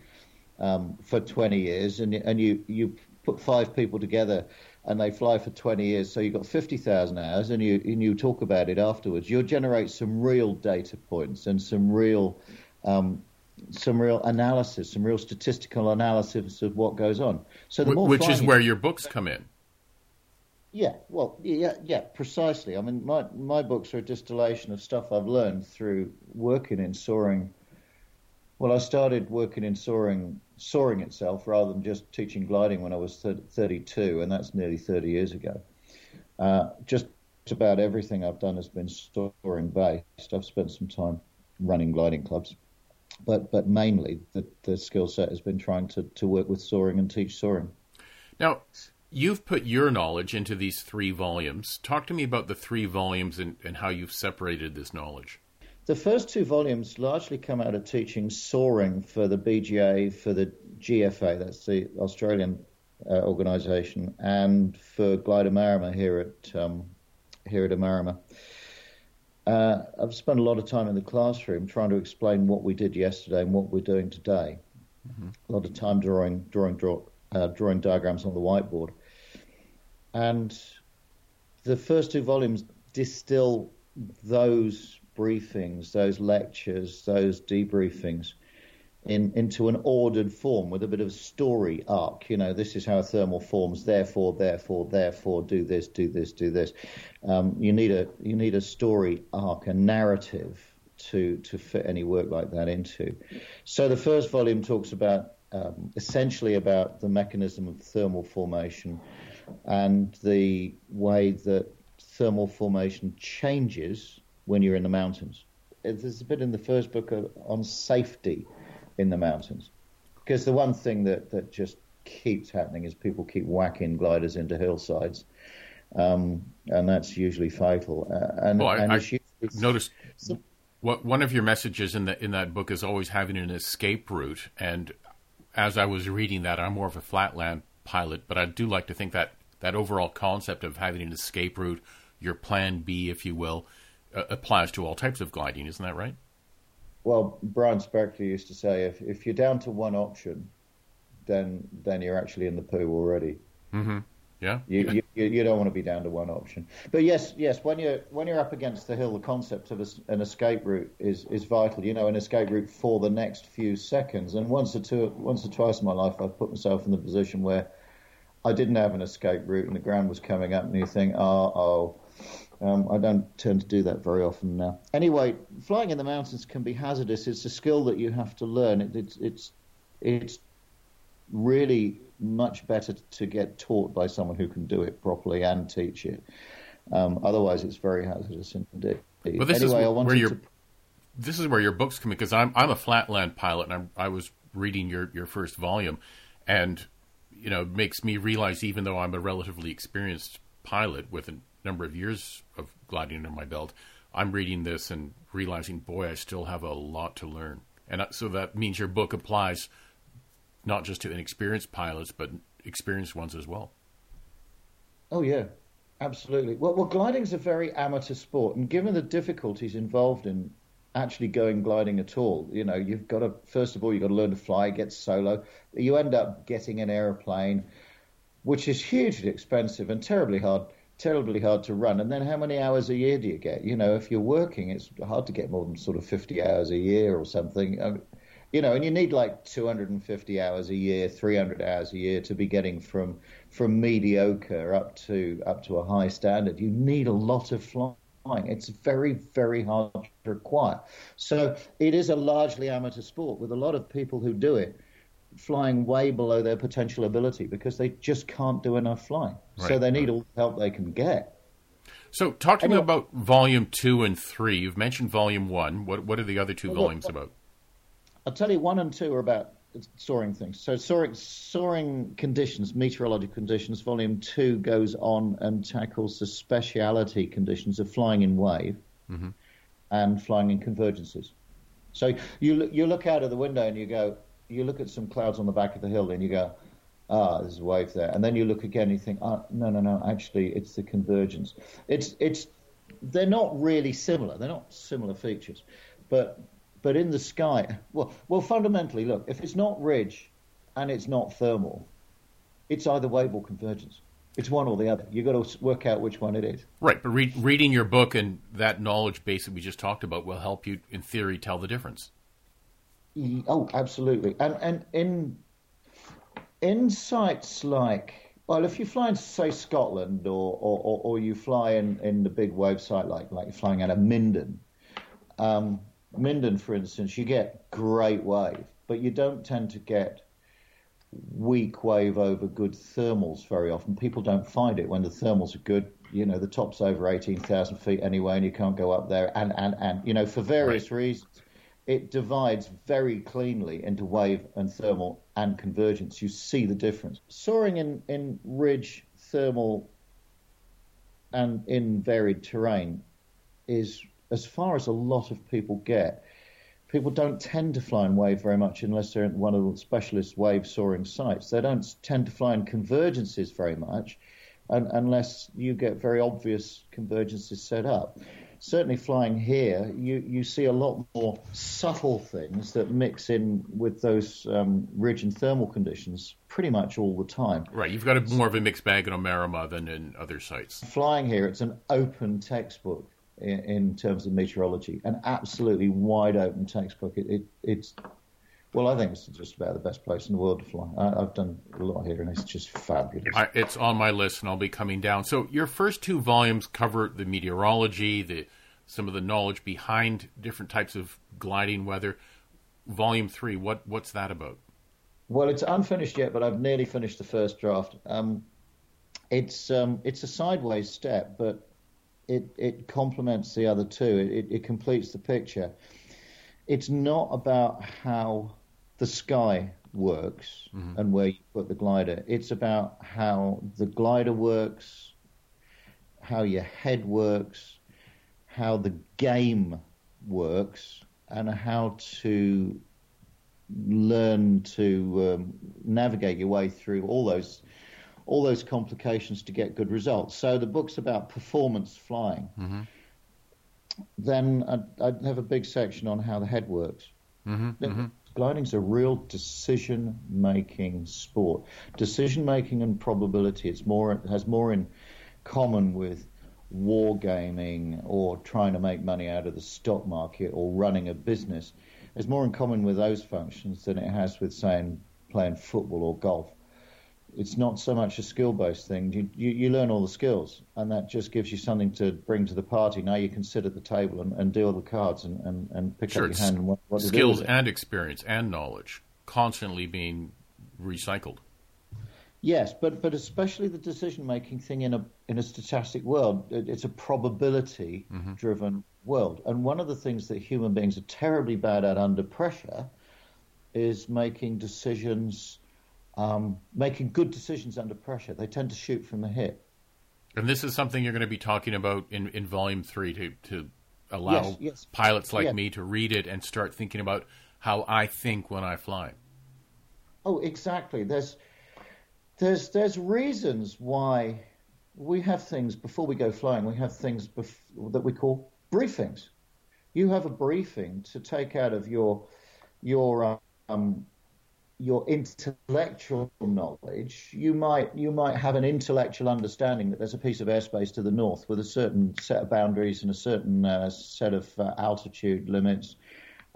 um, for 20 years and, and you, you put five people together and they fly for 20 years, so you've got 50,000 hours and you, and you talk about it afterwards, you'll generate some real data points and some real um, some real analysis, some real statistical analysis of what goes on. So the more which is where your books come in. Yeah, well, yeah, yeah, precisely. I mean, my my books are a distillation of stuff I've learned through working in soaring. Well, I started working in soaring, soaring itself, rather than just teaching gliding when I was 32, and that's nearly 30 years ago. Uh, just about everything I've done has been soaring based. I've spent some time running gliding clubs but but mainly the, the skill set has been trying to, to work with soaring and teach soaring. Now, you've put your knowledge into these three volumes. Talk to me about the three volumes and, and how you've separated this knowledge. The first two volumes largely come out of teaching soaring for the BGA, for the GFA, that's the Australian uh, organisation, and for Glide Omarama here at um, here at Omarama. Uh, I've spent a lot of time in the classroom trying to explain what we did yesterday and what we're doing today. Mm-hmm. A lot of time drawing, drawing, draw, uh, drawing diagrams on the whiteboard. And the first two volumes distill those briefings, those lectures, those debriefings in, into an ordered form with a bit of story arc. You know, this is how a thermal forms. Therefore, therefore, therefore, do this, do this, do this. Um, you need a you need a story arc, a narrative to to fit any work like that into. So the first volume talks about um, essentially about the mechanism of thermal formation and the way that thermal formation changes when you're in the mountains. There's a bit in the first book on safety in the mountains. Because the one thing that, that just keeps happening is people keep whacking gliders into hillsides. Um, and that's usually fatal. Uh, and, well, I, and I usually, noticed so, what one of your messages in the in that book is always having an escape route. And as I was reading that, I'm more of a flatland pilot, but I do like to think that that overall concept of having an escape route, your plan B, if you will, applies to all types of gliding. Isn't that right? Well, Brian Spreckley used to say, if if you're down to one option, then then you're actually in the poo already. Mm-hmm. Yeah. You, you, you don't want to be down to one option. But yes, yes, when you're when you're up against the hill, the concept of a, an escape route is is vital. You know, an escape route for the next few seconds. And once or two, once or twice in my life, I've put myself in the position where I didn't have an escape route, and the ground was coming up, and you think, oh, oh. Um, I don't tend to do that very often now. Anyway, flying in the mountains can be hazardous. It's a skill that you have to learn. It, it's it's it's really much better to get taught by someone who can do it properly and teach it. Um, otherwise, it's very hazardous indeed. But this anyway, is where your to... this is where your books come in because I'm I'm a flatland pilot and I'm, I was reading your your first volume, and you know it makes me realize even though I'm a relatively experienced pilot with a number of years of gliding under my belt, I'm reading this and realizing, boy, I still have a lot to learn. And so that means your book applies not just to inexperienced pilots, but experienced ones as well. Oh yeah, absolutely. Well, well, gliding is a very amateur sport, and given the difficulties involved in actually going gliding at all, you know, you've got to first of all you've got to learn to fly, get solo. You end up getting an aeroplane, which is hugely expensive and terribly hard terribly hard to run. And then how many hours a year do you get? You know, if you're working, it's hard to get more than sort of 50 hours a year or something. I mean, you know, and you need like 250 hours a year, 300 hours a year to be getting from from mediocre up to up to a high standard. You need a lot of flying. It's very, very hard to acquire. So it is a largely amateur sport with a lot of people who do it flying way below their potential ability because they just can't do enough flying. Right, so they need all the help they can get. So talk to anyway, me about volume two and three. You've mentioned volume one. What what are the other two well, volumes about? I'll tell you, one and two are about soaring things. So soaring, soaring conditions, meteorological conditions. Volume two goes on and tackles the speciality conditions of flying in wave mm-hmm. and flying in convergences. So you you look out of the window and you go, you look at some clouds on the back of the hill and you go, ah, there's a wave there. And then you look again and you think, ah, no, no, no, actually it's the convergence. It's it's they're not really similar. They're not similar features, but but in the sky, well, well, fundamentally, look, if it's not ridge and it's not thermal, it's either wave or convergence. It's one or the other. You've got to work out which one it is. Right, but re- reading your book and that knowledge base that we just talked about will help you, in theory, tell the difference. Oh, absolutely. And and in in sites like well, if you fly into say Scotland or or, or, or you fly in, in the big wave site like like you're flying out of Minden, um, Minden, for instance, you get great wave, but you don't tend to get weak wave over good thermals very often. People don't find it when the thermals are good. You know, the top's over 18,000 feet anyway, and you can't go up there. And, and, and you know, for various right. reasons, it divides very cleanly into wave and thermal and convergence. You see the difference. Soaring in, in ridge, thermal, and in varied terrain is as far as a lot of people get, people don't tend to fly in wave very much unless they're in one of the specialist wave soaring sites. They don't tend to fly in convergences very much unless you get very obvious convergences set up. Certainly, flying here, you, you see a lot more subtle things that mix in with those um, ridge and thermal conditions pretty much all the time. Right, you've got a, more of a mixed bag in Omarama than in other sites. Flying here, it's an open textbook in, in terms of meteorology, an absolutely wide open textbook. It, it, it's well, I think it's just about the best place in the world to fly. I, have done a lot here, and it's just fabulous. I, it's on my list, and I'll be coming down. So, your first two volumes cover the meteorology, the some of the knowledge behind different types of gliding weather. Volume three, what what's that about? Well, it's unfinished yet, but I've nearly finished the first draft. Um, it's um, it's a sideways step, but it, it complements the other two. It, it, completes the picture. It's not about how the sky works mm-hmm. and where you put the glider. It's about how the glider works, how your head works, how the game works, and how to learn to um, navigate your way through all those all those complications to get good results. So the book's about performance flying. Mm-hmm. Then I'd, I'd, have a big section on how the head works. Mm-hmm. Mm-hmm. Gliding's a real decision-making sport. Decision-making and probability. It's more it has more in common with wargaming or trying to make money out of the stock market or running a business. It's more in common with those functions than it has with saying playing football or golf it's not so much a skill based thing. You, you, you, learn all the skills, and that just gives you something to bring to the party. Now you can sit at the table and, and deal the cards and, and, and pick sure, up your hand and what, what skills and experience and knowledge constantly being recycled. Yes, but but especially the decision making thing in a in a stochastic world, it, it's a probability driven mm-hmm. world, and one of the things that human beings are terribly bad at under pressure is making decisions um, making good decisions under pressure. They tend to shoot from the hip. And this is something you're going to be talking about in, in volume three to, to allow yes, yes. pilots like yes. me to read it and start thinking about how I think when I fly. Oh, exactly. There's there's there's reasons why we have things before we go flying. We have things bef- that we call briefings. You have a briefing to take out of your your um, your intellectual knowledge, you might you might have an intellectual understanding that there's a piece of airspace to the north with a certain set of boundaries and a certain uh, set of uh, altitude limits.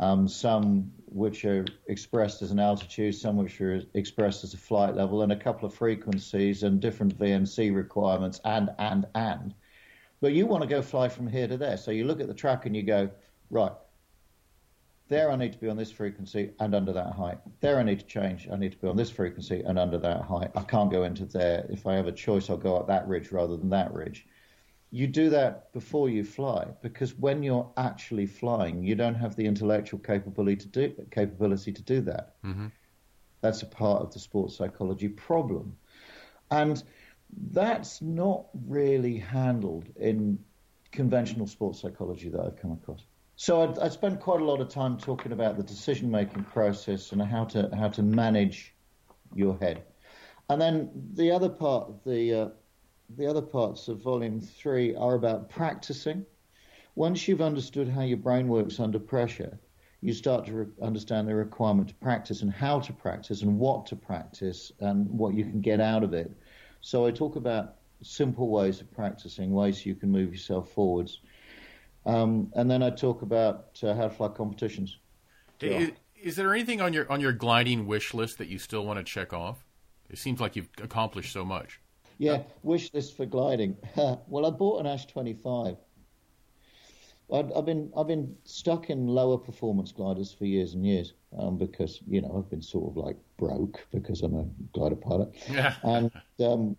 Um, some which are expressed as an altitude, some which are expressed as a flight level, and a couple of frequencies and different VNC requirements, and and and. But you want to go fly from here to there, so you look at the track and you go, right, there I need to be on this frequency and under that height. There I need to change. I need to be on this frequency and under that height. I can't go into there. If I have a choice, I'll go up that ridge rather than that ridge. You do that before you fly because when you're actually flying, you don't have the intellectual capability to do, capability to do that. Mm-hmm. That's a part of the sports psychology problem. And that's not really handled in conventional sports psychology that I've come across. So I, I spent quite a lot of time talking about the decision making process and how to how to manage your head. And then the other part, the uh, the other parts of volume three are about practicing. Once you've understood how your brain works under pressure, you start to re- understand the requirement to practice and how to practice and what to practice and what you can get out of it. So I talk about simple ways of practicing, ways you can move yourself forwards. Um, and then I talk about uh, how to fly competitions. Is, is, there anything on your on your gliding wish list that you still want to check off? It seems like you've accomplished so much. Yeah, wish list for gliding. [LAUGHS] well, I bought an ASH 25. I've, I've, been I've been stuck in lower performance gliders for years and years um, because you know I've been sort of like broke because I'm a glider pilot. Yeah. and um,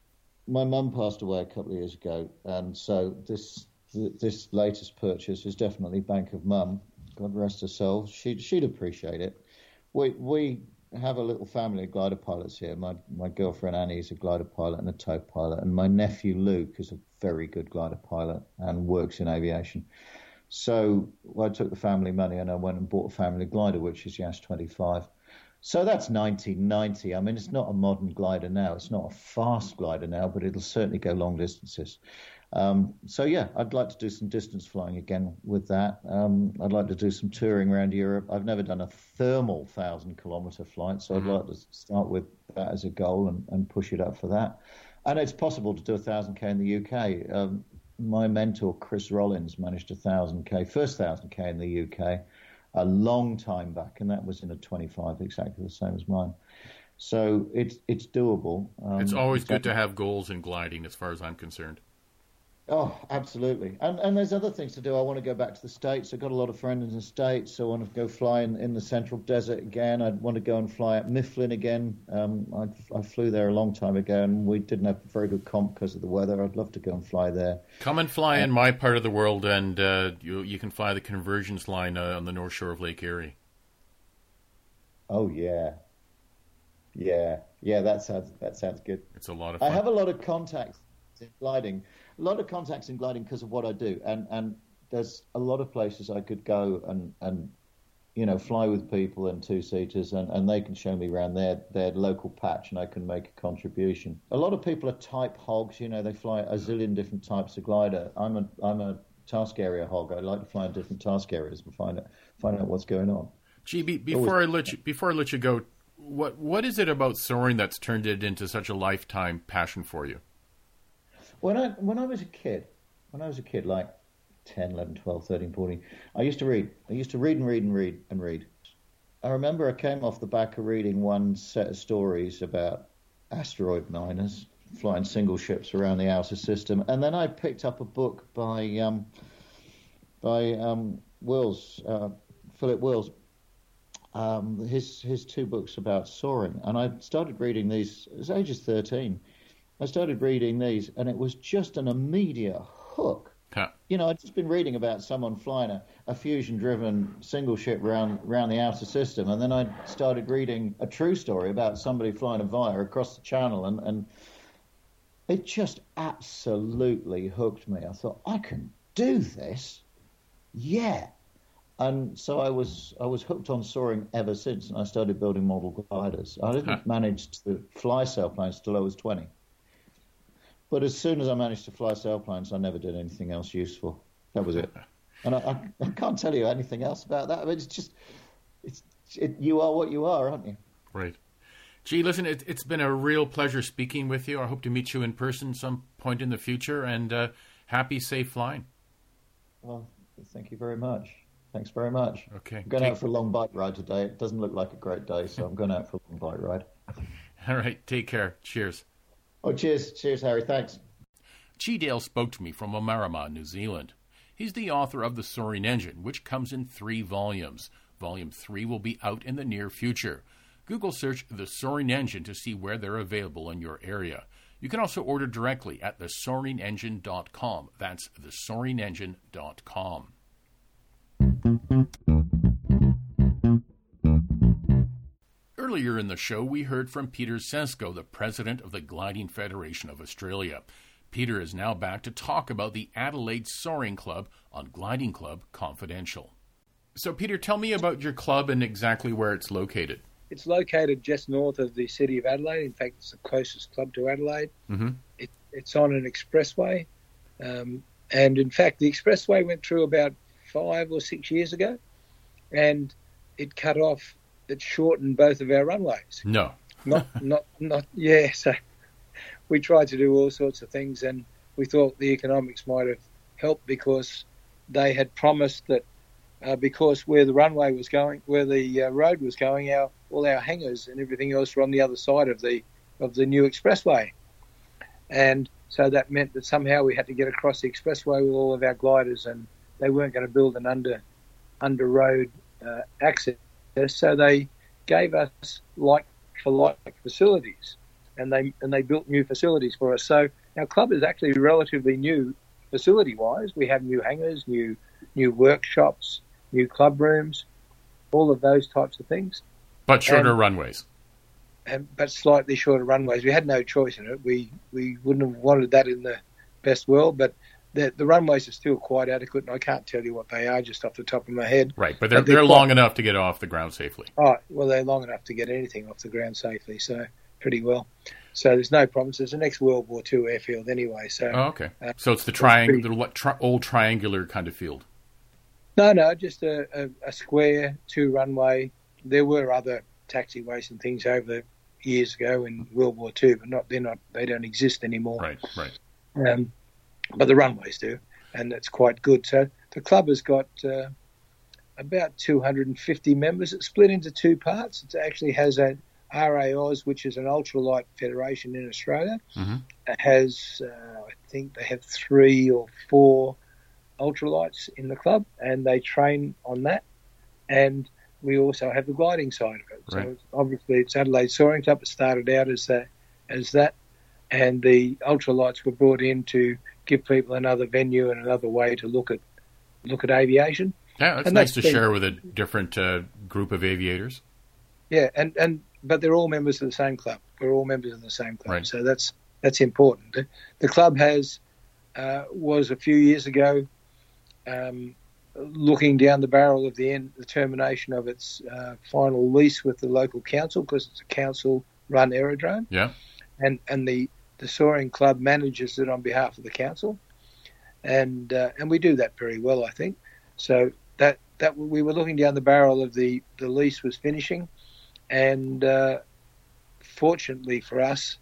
my mum passed away a couple of years ago, and so this this latest purchase is definitely Bank of Mum. God rest her soul. She'd, she'd appreciate it. We we have a little family of glider pilots here. My my girlfriend Annie is a glider pilot and a tow pilot, and my nephew Luke is a very good glider pilot and works in aviation. So I took the family money and I went and bought a family glider, which is ASH 25. So that's 1990. I mean, it's not a modern glider now. It's not a fast glider now, but it'll certainly go long distances. Um, so yeah, I'd like to do some distance flying again with that. Um, I'd like to do some touring around Europe. I've never done a thermal thousand kilometer flight, so mm-hmm. I'd like to start with that as a goal and, and, push it up for that. And it's possible to do a thousand k in the UK. Um, my mentor Chris Rollings managed a thousand k, first thousand k in the UK, a long time back, and that was in a 25, exactly the same as mine. So it's it's doable. it's um, always good to have goals in gliding, as far as I'm concerned. Oh, absolutely. And and there's other things to do. I want to go back to the States. I've got a lot of friends in the States. So I want to go fly in, in the Central Desert again. I'd want to go and fly at Mifflin again. Um, I, I flew there a long time ago, and we didn't have a very good comp because of the weather. I'd love to go and fly there. Come and fly um, in my part of the world, and uh, you you can fly the convergence line uh, on the north shore of Lake Erie. Oh yeah, yeah, yeah. That sounds that sounds good. It's a lot of. Fun. I have a lot of contacts in gliding a lot of contacts in gliding because of what I do, and and there's a lot of places I could go and and you know, fly with people and two seaters, and, and they can show me around their, their local patch, and I can make a contribution. A lot of people are type hogs, you know, they fly a zillion different types of glider. I'm a I'm a task area hog. I like to fly in different task areas and find out find out what's going on. GB, before Always. I let you before I let you go, what what is it about soaring that's turned it into such a lifetime passion for you? When I when I was a kid, when I was a kid, like 10, 11, 12, 13, 14, I used to read. I used to read and read and read and read. I remember I came off the back of reading one set of stories about asteroid miners flying single ships around the outer system, and then I picked up a book by um, by um, Wills, uh, Philip Wills, um, his his two books about soaring, and I started reading these. As age of thirteen, I started reading these, and it was just an immediate hook. Huh. You know, I'd just been reading about someone flying a, a fusion-driven single ship around around the outer system, and then I started reading a true story about somebody flying a Via across the channel, and, and it just absolutely hooked me. I thought I can do this, yeah. And so I was I was hooked on soaring ever since, and I started building model gliders. I didn't huh. manage to fly sailplanes till I was twenty. But as soon as I managed to fly sailplanes, I never did anything else useful. That was it. [LAUGHS] And I, I, I can't tell you anything else about that. I mean, it's just, it's, it, you are what you are, aren't you? Right. G, listen, it, has been a real pleasure speaking with you. I hope to meet you in person some point in the future. And uh, happy, safe flying. Well, thank you very much. Thanks very much. Okay. I'm going take... out for a long bike ride today. It doesn't look like a great day, so I'm going out for a long bike ride. [LAUGHS] All right. Take care. Cheers. Oh, cheers. Cheers, Harry. Thanks. G Dale spoke to me from Omarama, New Zealand. He's the author of The Soaring Engine, which comes in three volumes. Volume 3 will be out in the near future. Google search The Soaring Engine to see where they're available in your area. You can also order directly at thesoaringengine.com. That's thesoaringengine.com. Earlier in the show, we heard from Peter Sesko, the president of the Gliding Federation of Australia. Peter is now back to talk about the Adelaide Soaring Club on Gliding Club Confidential. So, Peter, tell me about your club and exactly where it's located. It's located just north of the city of Adelaide. In fact, it's the closest club to Adelaide. Mm-hmm. It, it's on an expressway. Um, and in fact, the expressway went through about five or six years ago, and it cut off that shortened both of our runways. No. not, [LAUGHS] not, not, yeah. So we tried to do all sorts of things, and we thought the economics might have helped because they had promised that uh, because where the runway was going, where the uh, road was going, our all our hangars and everything else were on the other side of the of the new expressway, and so that meant that somehow we had to get across the expressway with all of our gliders, and they weren't going to build an under under road uh, access so they gave us like for like facilities, and they and they built new facilities for us. So our club is actually relatively new facility wise. We have new hangars, new new workshops, new club rooms, all of those types of things. But shorter and, runways. And, but slightly shorter runways. We had no choice in it. We we wouldn't have wanted that in the best world, but the, the runways are still quite adequate, and I can't tell you what they are just off the top of my head. Right, but they're, but they're, they're long enough to get off the ground safely. Oh, well, they're long enough to get anything off the ground safely, so pretty well. So there's no problems. There's an ex-World War II airfield anyway. So oh, okay, uh, so it's the triangle, the tri- old triangular kind of field. No, no, just a, a, a square two runway. There were other taxiways and things over the years ago in World War II, but not they're not they don't exist anymore. Right, right. Um, but the runways do, and it's quite good. So the club has got uh, about 250 members. It's split into two parts. It actually has a RAAus, which is an ultralight federation in Australia. Mm-hmm. It has, uh, I think, they have three or four ultralights in the club, and they train on that. And we also have the gliding side of it. Right. So obviously, it's Adelaide Soaring Club. It started out as that, as that, and the ultralights were brought in to give people another venue and another way to look at look at aviation. Yeah, that's and nice to been, share with a different uh, group of aviators. Yeah, and, and but they're all members of the same club. We're all members of the same club, right. so that's that's important. The, club has uh, was a few years ago um, looking down the barrel of the end, the termination of its uh, final lease with the local council because it's a council-run aerodrome. Yeah, and and the the soaring club manages it on behalf of the council, and uh, and we do that very well, I think. So that that we were looking down the barrel of the the lease was finishing, and uh, fortunately for us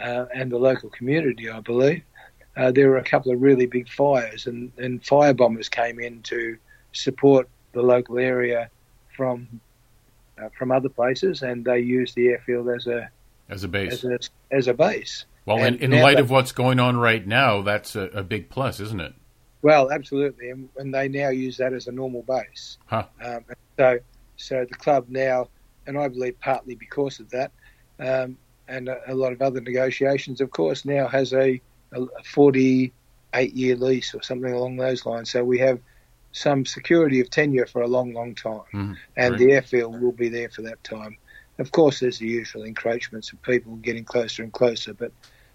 uh, and the local community, I believe, uh, there were a couple of really big fires, and, and fire bombers came in to support the local area from uh, from other places, and they used the airfield as a as a base. As a, as a base. Well, and in, in light of what's going on right now, that's a, a, big plus, isn't it? Well, absolutely, and, and, they now use that as a normal base. Huh. Um, so, so the club now, and I believe partly because of that, um, and a, a, lot of other negotiations, of course, now has a a 48 year lease or something along those lines. So we have some security of tenure for a long, long time. Mm, and the airfield will be there for that time. Of course, there's the usual encroachments of people getting closer and closer, but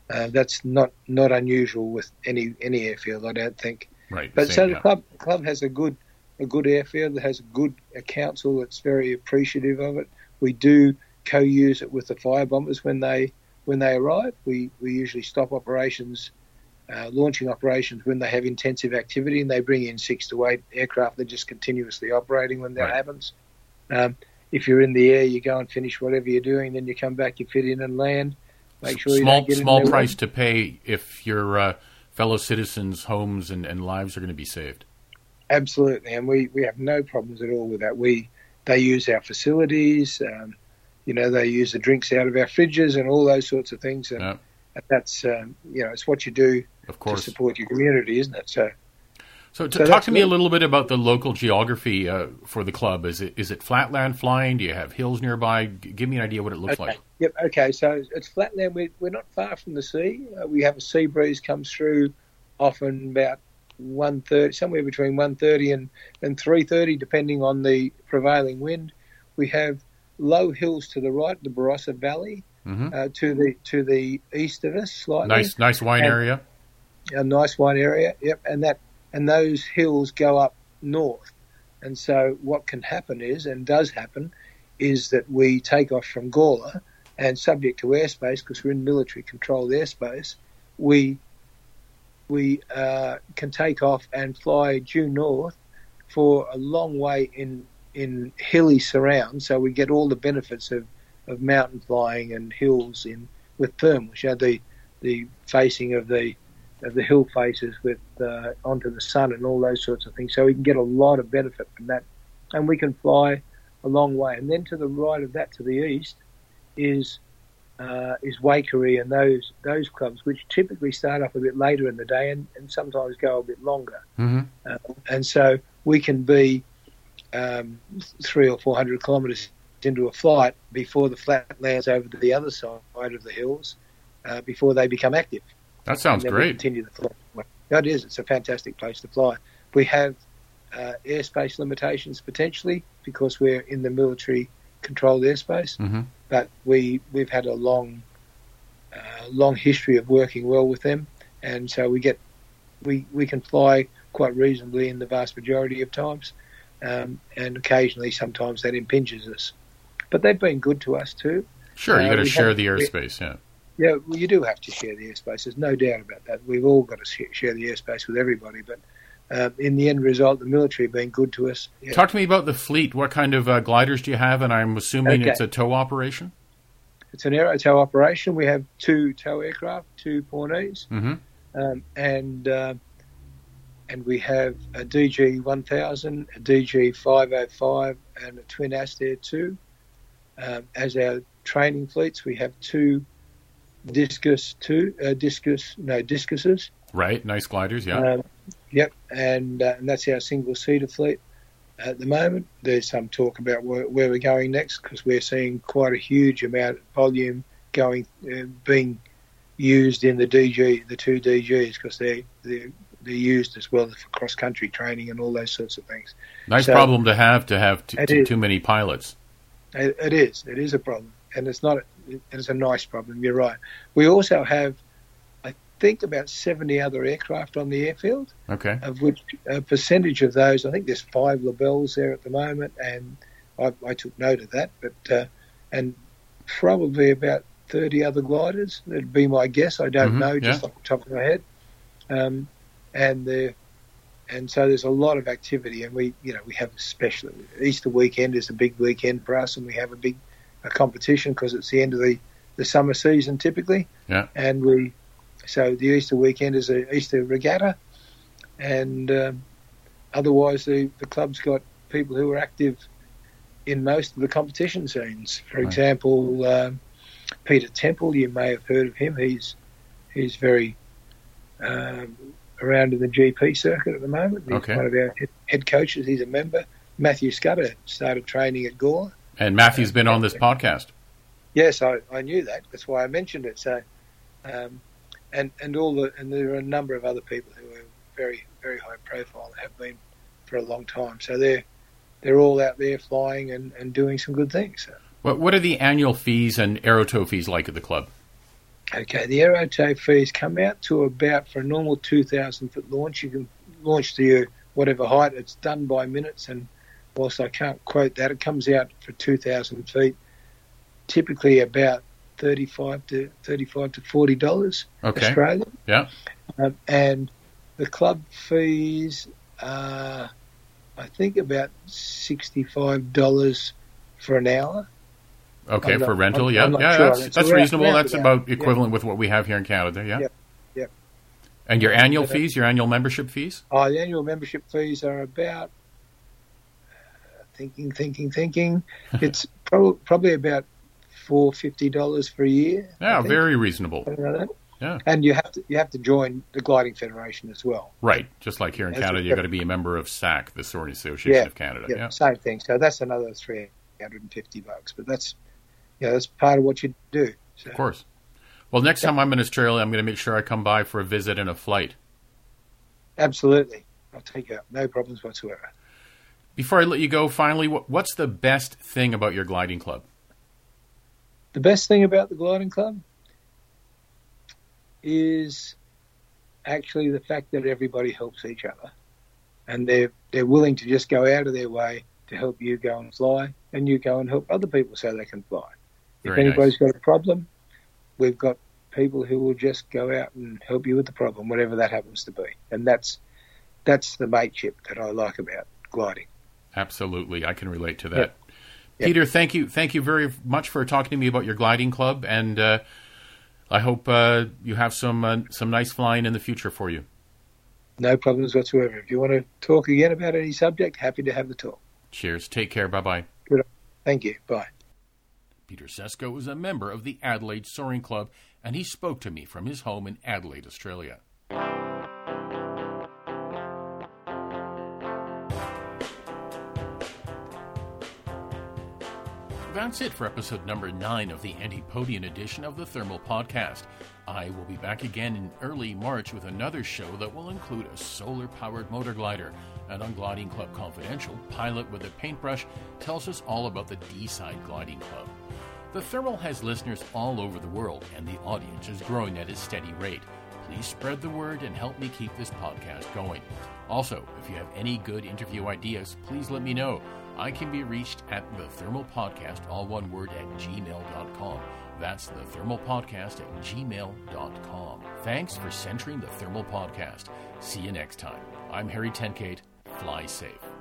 uh, that's not, not unusual with any any airfield, I don't think. Right. But same, so yeah. the club the club has a good a good airfield. It has a good a council that's very appreciative of it. We do co-use it with the fire bombers when they when they arrive. We, we usually stop operations, uh, launching operations when they have intensive activity, and they bring in six to eight aircraft. They're just continuously operating when that Right. happens. Um, if you're in the air, you go and finish whatever you're doing, then you come back, you fit in and land. Make sure small small price to pay if your uh, fellow citizens' homes and, and lives are going to be saved. Absolutely, and we, we have no problems at all with that. We they use our facilities, um, you know, they use the drinks out of our fridges and all those sorts of things, and, Yeah. and that's um, you know it's what you do Of to support your community, isn't it? So So, to So talk to me a little bit about the local geography uh, for the club. Is it is it flatland flying? Do you have hills nearby? G- give me an idea what it looks okay, like. yep, okay. So it's flatland. We're, we're not far from the sea. Uh, we have a sea breeze comes through, often about one thirty, somewhere between one thirty and and three thirty, depending on the prevailing wind. We have low hills to the right, the Barossa Valley, hmm uh, to the to the east of us slightly. Nice nice wine And- area. a nice wine area. Yep, and that and those hills go up north. And so what can happen is, and does happen, is that we take off from Gawler, and subject to airspace, because we're in military controlled airspace, we we uh, can take off and fly due north for a long way in in hilly surround. So we get all the benefits of, of mountain flying and hills in with thermals. You know, the the facing of the of the hill faces with uh, onto the sun and all those sorts of things. So we can get a lot of benefit from that, and we can fly a long way. And then to the right of that, to the east, is uh, is Waikerie and those those clubs, which typically start up a bit later in the day and, and sometimes go a bit longer. hmm Uh, and so we can be um, three or four hundred kilometres into a flight before the flat lands over to the other side of the hills, uh, before they become active. That sounds and then we great. Continue flight. No, it is. A fantastic place to fly. We have uh, airspace limitations potentially because we're in the military controlled airspace, hmm but we we've had a long uh, long history of working well with them, and so we get we we can fly quite reasonably in the vast majority of times, um, and occasionally sometimes that impinges us. But they've been good to us too. Sure, you Uh, got to share have- the airspace. Yeah. Yeah, well, you do have to share the airspace. There's no doubt about that. We've all got to sh- share the airspace with everybody. But um, in the end result, the military have been good to us. Yeah. Talk to me about the fleet. What kind of uh, gliders do you have? And I'm assuming Okay. it's a tow operation. It's an aero tow operation. We have two tow aircraft, two Pawnees, hmm um, and uh, and we have a DG 1000, a DG 505, and a twin Astir 2. Um, as our training fleets, we have two Discus two, uh, Discus no Discuses. Right. Nice gliders. Yeah. Um, yep, and, uh, and that's our single seater fleet at the moment. There's some talk about where, where we're going next because we're seeing quite a huge amount of volume going uh, being used in the DG, the two DGs, because they they're, they're used as well for cross country training and all those sorts of things. nice so- problem to have to have t- t- too many pilots. It, it is. It is a problem, and it's not. It's a nice problem. You're right. We also have, I think, about 70 other aircraft on the airfield. Okay. Of which a percentage of those, I think there's five Labels there at the moment, and I, I took note of that. But uh, and probably about 30 other gliders. That'd be my guess. I don't Mhm, know, just yeah. off the top of my head. Um, and the and so there's a lot of activity, and we, you know, we have especially Easter weekend is a big weekend for us, and we have a big a competition because it's the end of the, the summer season typically. Yeah. And we, so the Easter weekend is a Easter regatta, and um, otherwise the the club's got people who are active in most of the competition scenes. For Right. example, um, Peter Temple, you may have heard of him. He's he's very um, around in the GP circuit at the moment. He's Okay. one of our head, head coaches. He's a member. Matthew Scutter started training at Gawler. And Matthew's been on this podcast. Yes, I, I knew that. That's why I mentioned it. So, um, and and all the and there are a number of other people who are very very high profile and have been for a long time. So they're they're all out there flying and, and doing some good things. So, What, what are the annual fees and aerotow fees like at the club? okay, the aerotow fees come out to about for a normal two thousand foot launch. You can launch to your whatever height. It's done by minutes, and whilst I can't quote that, it comes out for two thousand feet. Typically about thirty-five to thirty-five to forty dollars Okay. Australian. Yeah. Um, and the club fees are, I think, about sixty-five dollars for an hour. Okay, I'm not- for rental, I'm- yeah, I'm yeah, sure. that's, that's reasonable. That's about, about yeah. equivalent with what we have here in Canada, yeah. Yep, yep. And your annual Yeah. fees, your annual membership fees? Oh, the annual membership fees are about thinking, thinking, thinking. [LAUGHS] It's prob- probably about four fifty dollars for a year. Yeah, very reasonable. like. Yeah. And you have to you have to join the gliding federation as well. Right, just like here in That's Canada, you've got to be a member of SAC, the Soaring Association Yeah, of Canada. Yeah, Yeah. same thing. So that's another three hundred and fifty bucks. But that's yeah, that's part of what you do. So, of course. Well, next time I'm in Australia, I'm going to make sure I come by for a visit and a flight. Absolutely, I'll take you up. No problems whatsoever. Before I let you go, finally, what, what's the best thing about your gliding club? The best thing about the gliding club is actually the fact that everybody helps each other, and they're they're willing to just go out of their way to help you go and fly, and you go and help other people so they can fly. if Very anybody's got a problem, we've got people who will just go out and help you with the problem, whatever that happens to be, and that's that's the mateship that I like about gliding. Absolutely, I can relate to that. Yep. Yep. Peter, thank you, thank you very much for talking to me about your gliding club, and uh, I hope uh, you have some uh, some nice flying in the future for you. No problems whatsoever. If you want to talk again about any subject, happy to have the talk. Cheers. Take care. Bye bye. Thank you. Bye. Peter Sesko is a member of the Adelaide Soaring Club, and he spoke to me from his home in Adelaide, Australia. That's it for episode number nine of the Antipodean edition of the Thermal Podcast. I will be back again in early March with another show that will include a solar powered motor glider. And on Gliding Club Confidential, Pilot with a Paintbrush tells us all about the Deeside Gliding Club. The Thermal has listeners all over the world, and the audience is growing at a steady rate. Please spread the word and help me keep this podcast going. Also, if you have any good interview ideas, please let me know. I can be reached at the Thermal Podcast, all one word, at gmail.com. That's the Thermal Podcast at gmail.com. Thanks for centering the Thermal Podcast. See you next time. I'm Harry Tenkate. Fly safe.